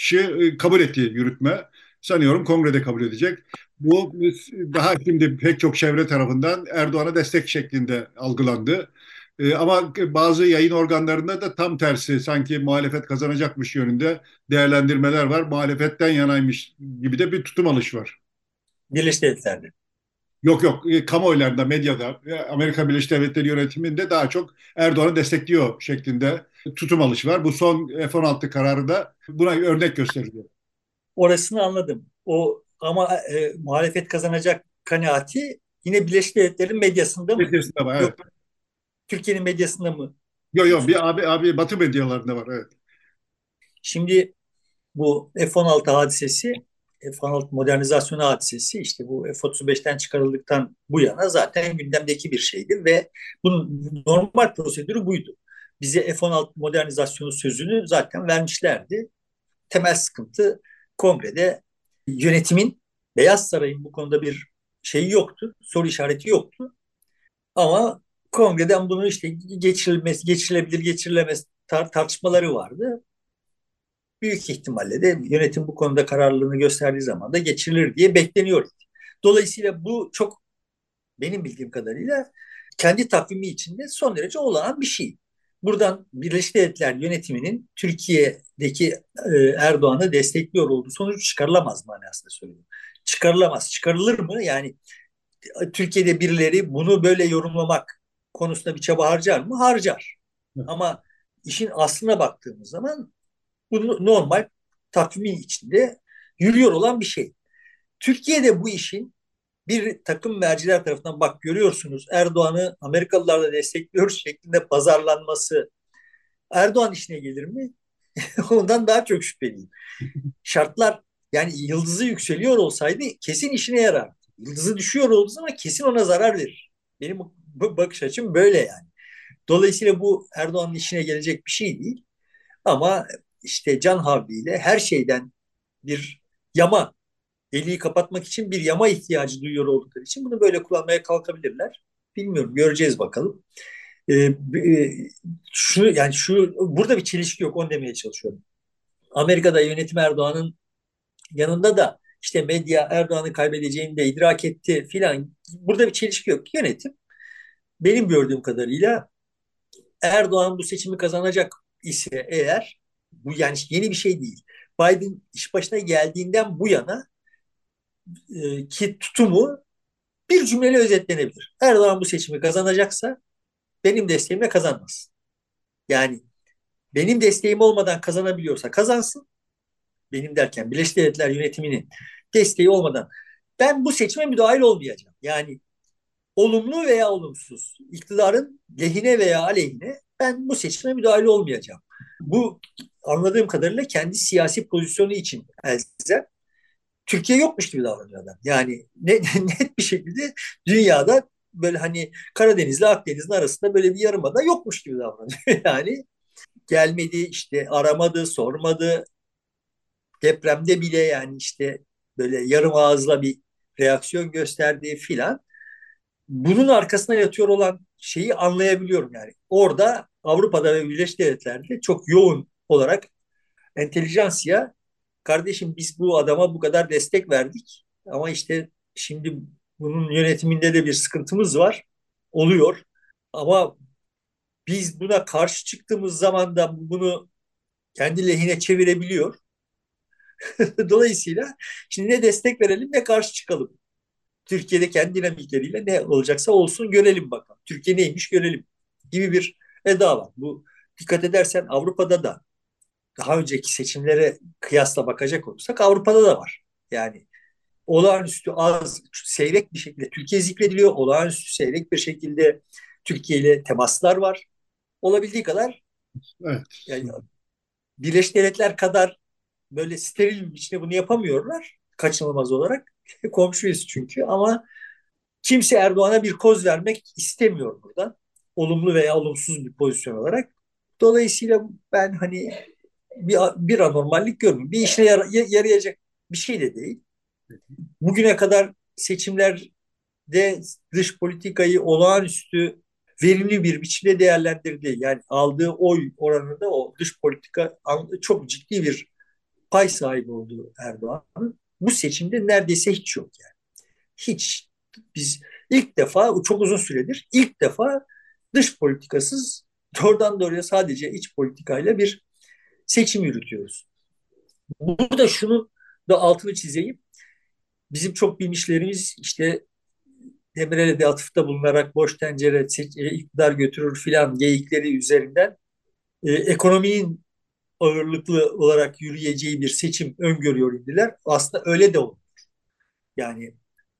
satışı kabul etti yürütme sanıyorum kongrede kabul edecek. Bu daha şimdi pek çok çevre tarafından Erdoğan'a destek şeklinde algılandı. Ee, ama bazı yayın organlarında da tam tersi sanki muhalefet kazanacakmış yönünde değerlendirmeler var. Muhalefetten yanaymış gibi de bir tutum alış var. Birleşik Devletler'de. Yok yok e, kamuoylarında, medyada, e, Amerika Birleşik Devletleri yönetiminde daha çok Erdoğan'ı destekliyor şeklinde tutum alış var. Bu son F-16 kararı da buna örnek gösteriliyor. Orasını anladım. O ama e, muhalefet kazanacak kanaati yine Birleşik Devletler'in medyasında mı? Medyasında var, evet. Türkiye'nin medyasında mı? Yok yok bir abi abi Batı medyalarında var evet. Şimdi bu F-16 hadisesi F-16 modernizasyon hadisesi işte bu F-35'ten çıkarıldıktan bu yana zaten gündemdeki bir şeydi ve bunun normal prosedürü buydu. Bize F-16 modernizasyonu sözünü zaten vermişlerdi. Temel sıkıntı kongrede yönetimin Beyaz Saray'ın bu konuda bir şeyi yoktu. Soru işareti yoktu. Ama kongreden bunu işte geçirilmesi, geçirilebilir, geçirilemez tar tartışmaları vardı. Büyük ihtimalle de yönetim bu konuda kararlılığını gösterdiği zaman da geçirilir diye bekleniyor. Dolayısıyla bu çok benim bildiğim kadarıyla kendi takvimi içinde son derece olağan bir şey. Buradan Birleşik Devletler yönetiminin Türkiye'deki e, Erdoğan'ı destekliyor olduğu sonuç çıkarılamaz manasında söylüyorum. Çıkarılamaz. Çıkarılır mı? Yani Türkiye'de birileri bunu böyle yorumlamak konusunda bir çaba harcar mı? Harcar. Ama işin aslına baktığımız zaman bu normal takvimin içinde yürüyor olan bir şey. Türkiye'de bu işin bir takım merciler tarafından bak görüyorsunuz Erdoğan'ı Amerikalılar da destekliyor şeklinde pazarlanması Erdoğan işine gelir mi? Ondan daha çok şüpheliyim. Şartlar yani yıldızı yükseliyor olsaydı kesin işine yarar. Yıldızı düşüyor olduğu zaman kesin ona zarar verir. Benim bakış açım böyle yani. Dolayısıyla bu Erdoğan'ın işine gelecek bir şey değil. Ama işte can havliyle her şeyden bir yama, deliği kapatmak için bir yama ihtiyacı duyuyor oldukları için bunu böyle kullanmaya kalkabilirler. Bilmiyorum, göreceğiz bakalım. Ee, e, şu yani şu burada bir çelişki yok, onu demeye çalışıyorum. Amerika'da yönetim Erdoğan'ın yanında da işte medya Erdoğan'ı kaybedeceğini de idrak etti filan. Burada bir çelişki yok. Yönetim benim gördüğüm kadarıyla Erdoğan bu seçimi kazanacak ise eğer bu yani yeni bir şey değil. Biden iş başına geldiğinden bu yana e, ki tutumu bir cümleyle özetlenebilir. Erdoğan bu seçimi kazanacaksa benim desteğimle kazanmaz. Yani benim desteğim olmadan kazanabiliyorsa kazansın. Benim derken Birleşik Devletler yönetiminin desteği olmadan ben bu seçime müdahil olmayacağım. Yani olumlu veya olumsuz iktidarın lehine veya aleyhine ben bu seçime müdahil olmayacağım. Bu anladığım kadarıyla kendi siyasi pozisyonu için elzem. Türkiye yokmuş gibi davranıyor adam. Yani net, net bir şekilde dünyada böyle hani Karadeniz'le Akdeniz'in arasında böyle bir yarımada yokmuş gibi davranıyor. yani gelmedi işte aramadı sormadı depremde bile yani işte böyle yarım ağızla bir reaksiyon gösterdiği filan bunun arkasına yatıyor olan şeyi anlayabiliyorum yani. Orada Avrupa'da ve Birleşik Devletler'de çok yoğun olarak entelijansiya kardeşim biz bu adama bu kadar destek verdik ama işte şimdi bunun yönetiminde de bir sıkıntımız var. Oluyor. Ama biz buna karşı çıktığımız zaman da bunu kendi lehine çevirebiliyor. Dolayısıyla şimdi ne destek verelim ne karşı çıkalım. Türkiye'de kendi dinamikleriyle ne olacaksa olsun görelim bakalım. Türkiye neymiş görelim gibi bir eda var. Bu dikkat edersen Avrupa'da da daha önceki seçimlere kıyasla bakacak olursak Avrupa'da da var. Yani olağanüstü az seyrek bir şekilde Türkiye zikrediliyor. Olağanüstü seyrek bir şekilde Türkiye ile temaslar var. Olabildiği kadar evet. yani Birleşik Devletler kadar böyle steril bir biçimde bunu yapamıyorlar kaçınılmaz olarak. Komşuyuz çünkü ama kimse Erdoğan'a bir koz vermek istemiyor burada. Olumlu veya olumsuz bir pozisyon olarak. Dolayısıyla ben hani bir, bir anormallik görmüyorum. Bir işine yar, yarayacak bir şey de değil. Bugüne kadar seçimlerde dış politikayı olağanüstü verimli bir biçimde değerlendirdi. Yani aldığı oy oranında o dış politika çok ciddi bir pay sahibi oldu Erdoğan'ın. Bu seçimde neredeyse hiç yok yani. Hiç. Biz ilk defa çok uzun süredir ilk defa dış politikasız doğrudan doğruya sadece iç politikayla bir seçim yürütüyoruz. Burada şunu da altını çizeyim. Bizim çok bilmişlerimiz işte Demirel'e de atıfta bulunarak boş tencere e, iktidar götürür filan geyikleri üzerinden e, ekonominin ağırlıklı olarak yürüyeceği bir seçim öngörüyor indiler. Aslında öyle de olur. Yani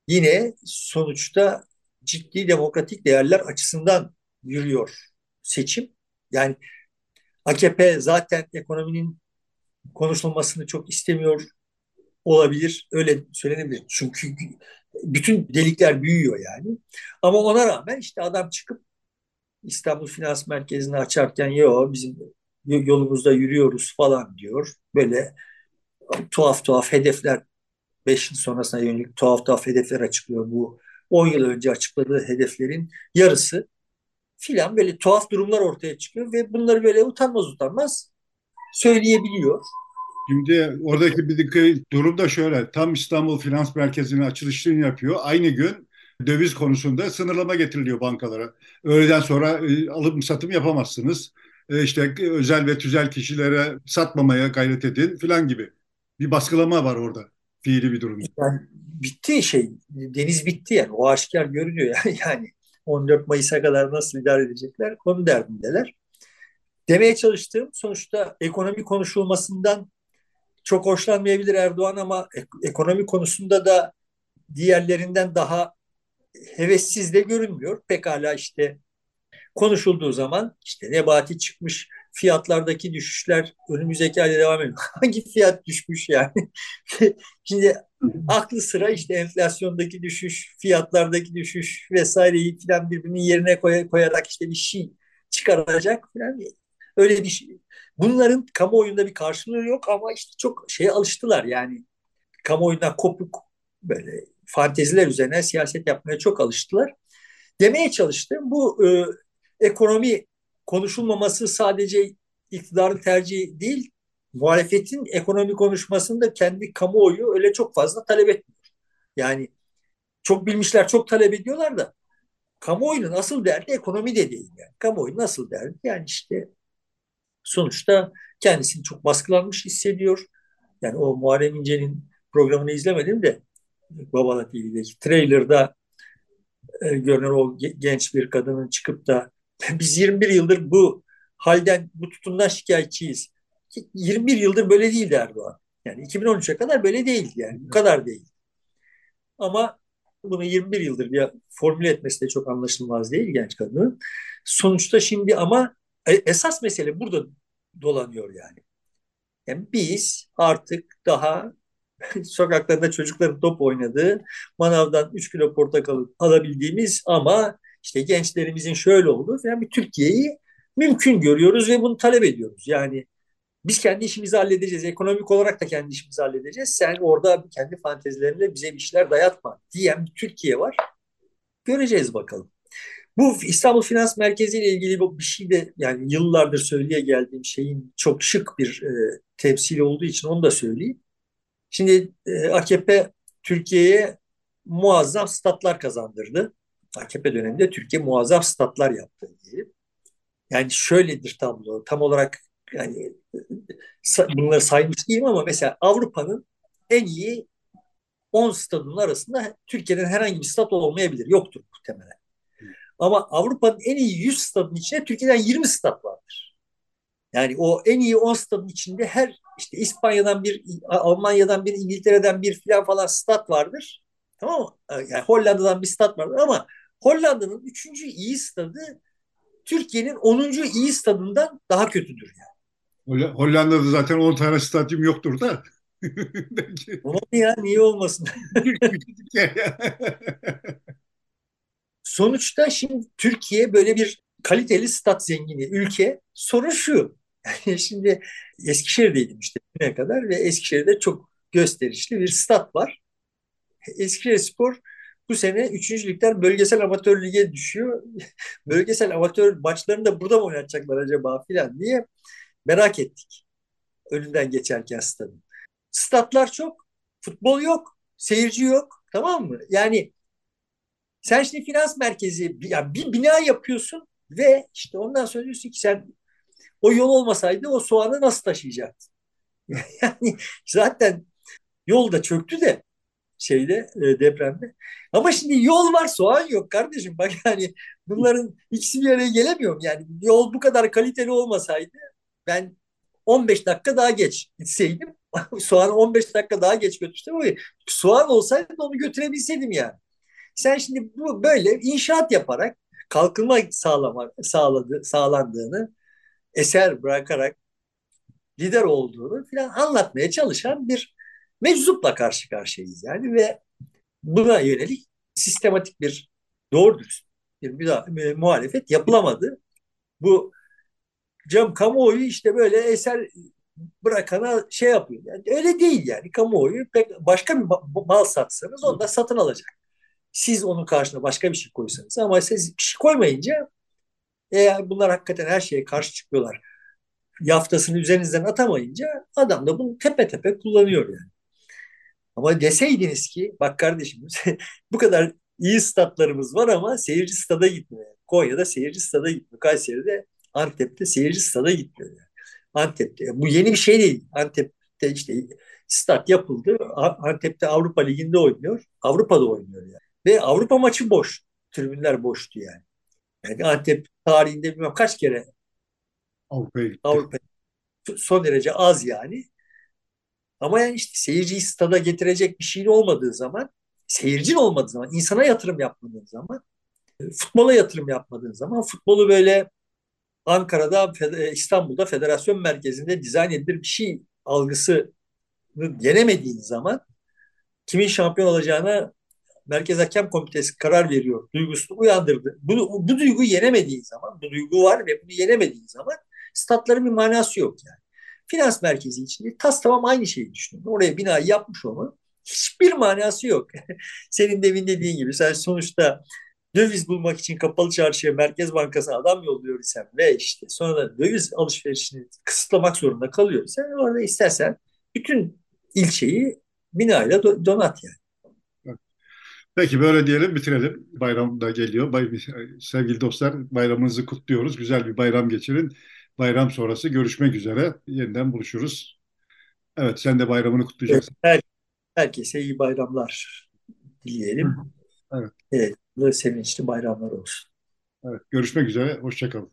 yine sonuçta ciddi demokratik değerler açısından yürüyor seçim. Yani AKP zaten ekonominin konuşulmasını çok istemiyor olabilir. Öyle söylenebilir. Çünkü bütün delikler büyüyor yani. Ama ona rağmen işte adam çıkıp İstanbul Finans Merkezi'ni açarken yok bizim yolumuzda yürüyoruz falan diyor. Böyle tuhaf tuhaf hedefler 5 yıl sonrasına yönelik tuhaf tuhaf hedefler açıklıyor. Bu 10 yıl önce açıkladığı hedeflerin yarısı filan böyle tuhaf durumlar ortaya çıkıyor ve bunları böyle utanmaz utanmaz söyleyebiliyor. Şimdi oradaki bir durum da şöyle. Tam İstanbul Finans Merkezi'nin açılışını yapıyor. Aynı gün döviz konusunda sınırlama getiriliyor bankalara. Öğleden sonra e, alım satım yapamazsınız. E, işte özel ve tüzel kişilere satmamaya gayret edin filan gibi. Bir baskılama var orada. Fiili bir durum. Yani bitti şey. Deniz bitti yani. O aşikar görünüyor yani. yani 14 Mayıs'a kadar nasıl idare edecekler onun derdindeler. Demeye çalıştığım sonuçta ekonomi konuşulmasından çok hoşlanmayabilir Erdoğan ama ekonomi konusunda da diğerlerinden daha hevessiz de görünmüyor. Pekala işte konuşulduğu zaman işte Nebati çıkmış fiyatlardaki düşüşler önümüzdeki ayda devam ediyor. Hangi fiyat düşmüş yani? Şimdi aklı sıra işte enflasyondaki düşüş, fiyatlardaki düşüş vesaireyi falan birbirinin yerine koy koyarak işte bir şey çıkaracak falan. Öyle bir şey. Bunların kamuoyunda bir karşılığı yok ama işte çok şeye alıştılar yani. Kamuoyundan kopuk böyle fanteziler üzerine siyaset yapmaya çok alıştılar. Demeye çalıştım bu e, ekonomi konuşulmaması sadece iktidarın tercihi değil, muhalefetin ekonomi konuşmasında kendi kamuoyu öyle çok fazla talep etmiyor. Yani çok bilmişler çok talep ediyorlar da kamuoyunun asıl derdi ekonomi de değil. Yani. Kamuoyunun asıl derdi yani işte sonuçta kendisini çok baskılanmış hissediyor. Yani o Muharrem İnce'nin programını izlemedim de Babala TV'deki trailer'da e, görünen o genç bir kadının çıkıp da biz 21 yıldır bu halden, bu tutumdan şikayetçiyiz. 21 yıldır böyle değildi Erdoğan. Yani 2013'e kadar böyle değildi yani. Bu kadar değil. Ama bunu 21 yıldır bir formüle etmesi de çok anlaşılmaz değil genç kadının. Sonuçta şimdi ama e, esas mesele burada dolanıyor yani. Yani biz artık daha sokaklarda çocukların top oynadığı, manavdan 3 kilo portakal alabildiğimiz ama işte gençlerimizin şöyle olduğu falan bir Türkiye'yi mümkün görüyoruz ve bunu talep ediyoruz. Yani biz kendi işimizi halledeceğiz. Ekonomik olarak da kendi işimizi halledeceğiz. Sen orada kendi fantezilerinle bize bir işler dayatma diyen bir Türkiye var. Göreceğiz bakalım. Bu İstanbul Finans Merkezi ile ilgili bir şey de yani yıllardır söyleye geldiğim şeyin çok şık bir e, temsili olduğu için onu da söyleyeyim. Şimdi e, AKP Türkiye'ye muazzam statlar kazandırdı. AKP döneminde Türkiye muazzam statlar yaptı diyelim. Yani şöyledir tablo. Tam olarak yani bunları saymış değilim ama mesela Avrupa'nın en iyi 10 stadının arasında Türkiye'den herhangi bir stat olmayabilir. Yoktur muhtemelen. Ama Avrupa'nın en iyi 100 stadının içinde Türkiye'den 20 stat vardır. Yani o en iyi 10 stadın içinde her işte İspanya'dan bir, Almanya'dan bir, İngiltere'den bir filan falan stat vardır. Tamam mı? Yani Hollanda'dan bir stat vardır ama Hollanda'nın 3. iyi stadı Türkiye'nin 10. iyi stadından daha kötüdür yani. Hollanda'da zaten 10 tane stadyum yoktur da. Olur ya niye olmasın? Sonuçta şimdi Türkiye böyle bir kaliteli stat zengini ülke. Sorun şu. Yani şimdi Eskişehir'deydim işte ne kadar ve Eskişehir'de çok gösterişli bir stat var. Eskişehir Spor bu sene 3. ligden bölgesel amatör lige düşüyor. bölgesel amatör maçlarını da burada mı oynatacaklar acaba filan diye merak ettik. Önünden geçerken stadın. Statlar çok, futbol yok, seyirci yok. Tamam mı? Yani sen şimdi finans merkezi yani bir bina yapıyorsun ve işte ondan sonra diyorsun ki sen o yol olmasaydı o soğanı nasıl taşıyacaktın? yani zaten yol da çöktü de şeyde e, depremde. Ama şimdi yol var soğan yok kardeşim. Bak yani bunların ikisi bir araya gelemiyor. Yani yol bu kadar kaliteli olmasaydı ben 15 dakika daha geç gitseydim soğanı 15 dakika daha geç götürsem ama soğan olsaydı onu götürebilseydim yani. Sen şimdi bu böyle inşaat yaparak kalkınma sağlamak sağladı sağlandığını eser bırakarak lider olduğunu falan anlatmaya çalışan bir meczupla karşı karşıyayız yani ve buna yönelik sistematik bir doğru dürüst bir, bir, bir muhalefet yapılamadı. Bu cam kamuoyu işte böyle eser bırakana şey yapıyor. Yani öyle değil yani. Kamuoyu pek başka bir mal satsanız onu da satın alacak. Siz onun karşına başka bir şey koysanız ama siz bir şey koymayınca eğer bunlar hakikaten her şeye karşı çıkıyorlar. Yaftasını üzerinizden atamayınca adam da bunu tepe tepe kullanıyor yani. Ama deseydiniz ki bak kardeşim bu kadar iyi statlarımız var ama seyirci stada gitmiyor. Konya'da seyirci stada gitmiyor. Kayseri'de Antep'te seyirci stada gitmiyor. Antep'te. Bu yeni bir şey değil. Antep'te işte stat yapıldı. Antep'te Avrupa Ligi'nde oynuyor. Avrupa'da oynuyor yani. Ve Avrupa maçı boş. tribünler boştu yani. Yani Antep tarihinde bilmem kaç kere Avrupa'ya. Avrupa son derece az yani. Ama yani işte seyirciyi stada getirecek bir şeyin olmadığı zaman, seyircin olmadığı zaman, insana yatırım yapmadığın zaman, futbola yatırım yapmadığın zaman, futbolu böyle Ankara'da, İstanbul'da federasyon merkezinde dizayn edilir bir şey algısını yenemediğin zaman kimin şampiyon olacağına Merkez Hakem Komitesi karar veriyor. Duygusunu uyandırdı. Bu, bu duyguyu yenemediğin zaman, bu duygu var ve bunu yenemediğin zaman statların bir manası yok yani. Finans merkezi içinde tas tamam aynı şeyi düşünüyorum. Oraya binayı yapmış olmanın hiçbir manası yok. Senin demin dediğin gibi sen sonuçta döviz bulmak için kapalı çarşıya Merkez Bankası'na adam yolluyor isen ve işte sonra da döviz alışverişini kısıtlamak zorunda kalıyor sen orada istersen bütün ilçeyi binayla donat yani. Peki böyle diyelim bitirelim. Bayram da geliyor. Bay, sevgili dostlar bayramınızı kutluyoruz. Güzel bir bayram geçirin. Bayram sonrası görüşmek üzere. Yeniden buluşuruz. Evet sen de bayramını kutlayacaksın. Her, herkese iyi bayramlar dileyelim. Evet. Evet. Sevinçli bayramlar olsun. Evet, görüşmek üzere. Hoşçakalın.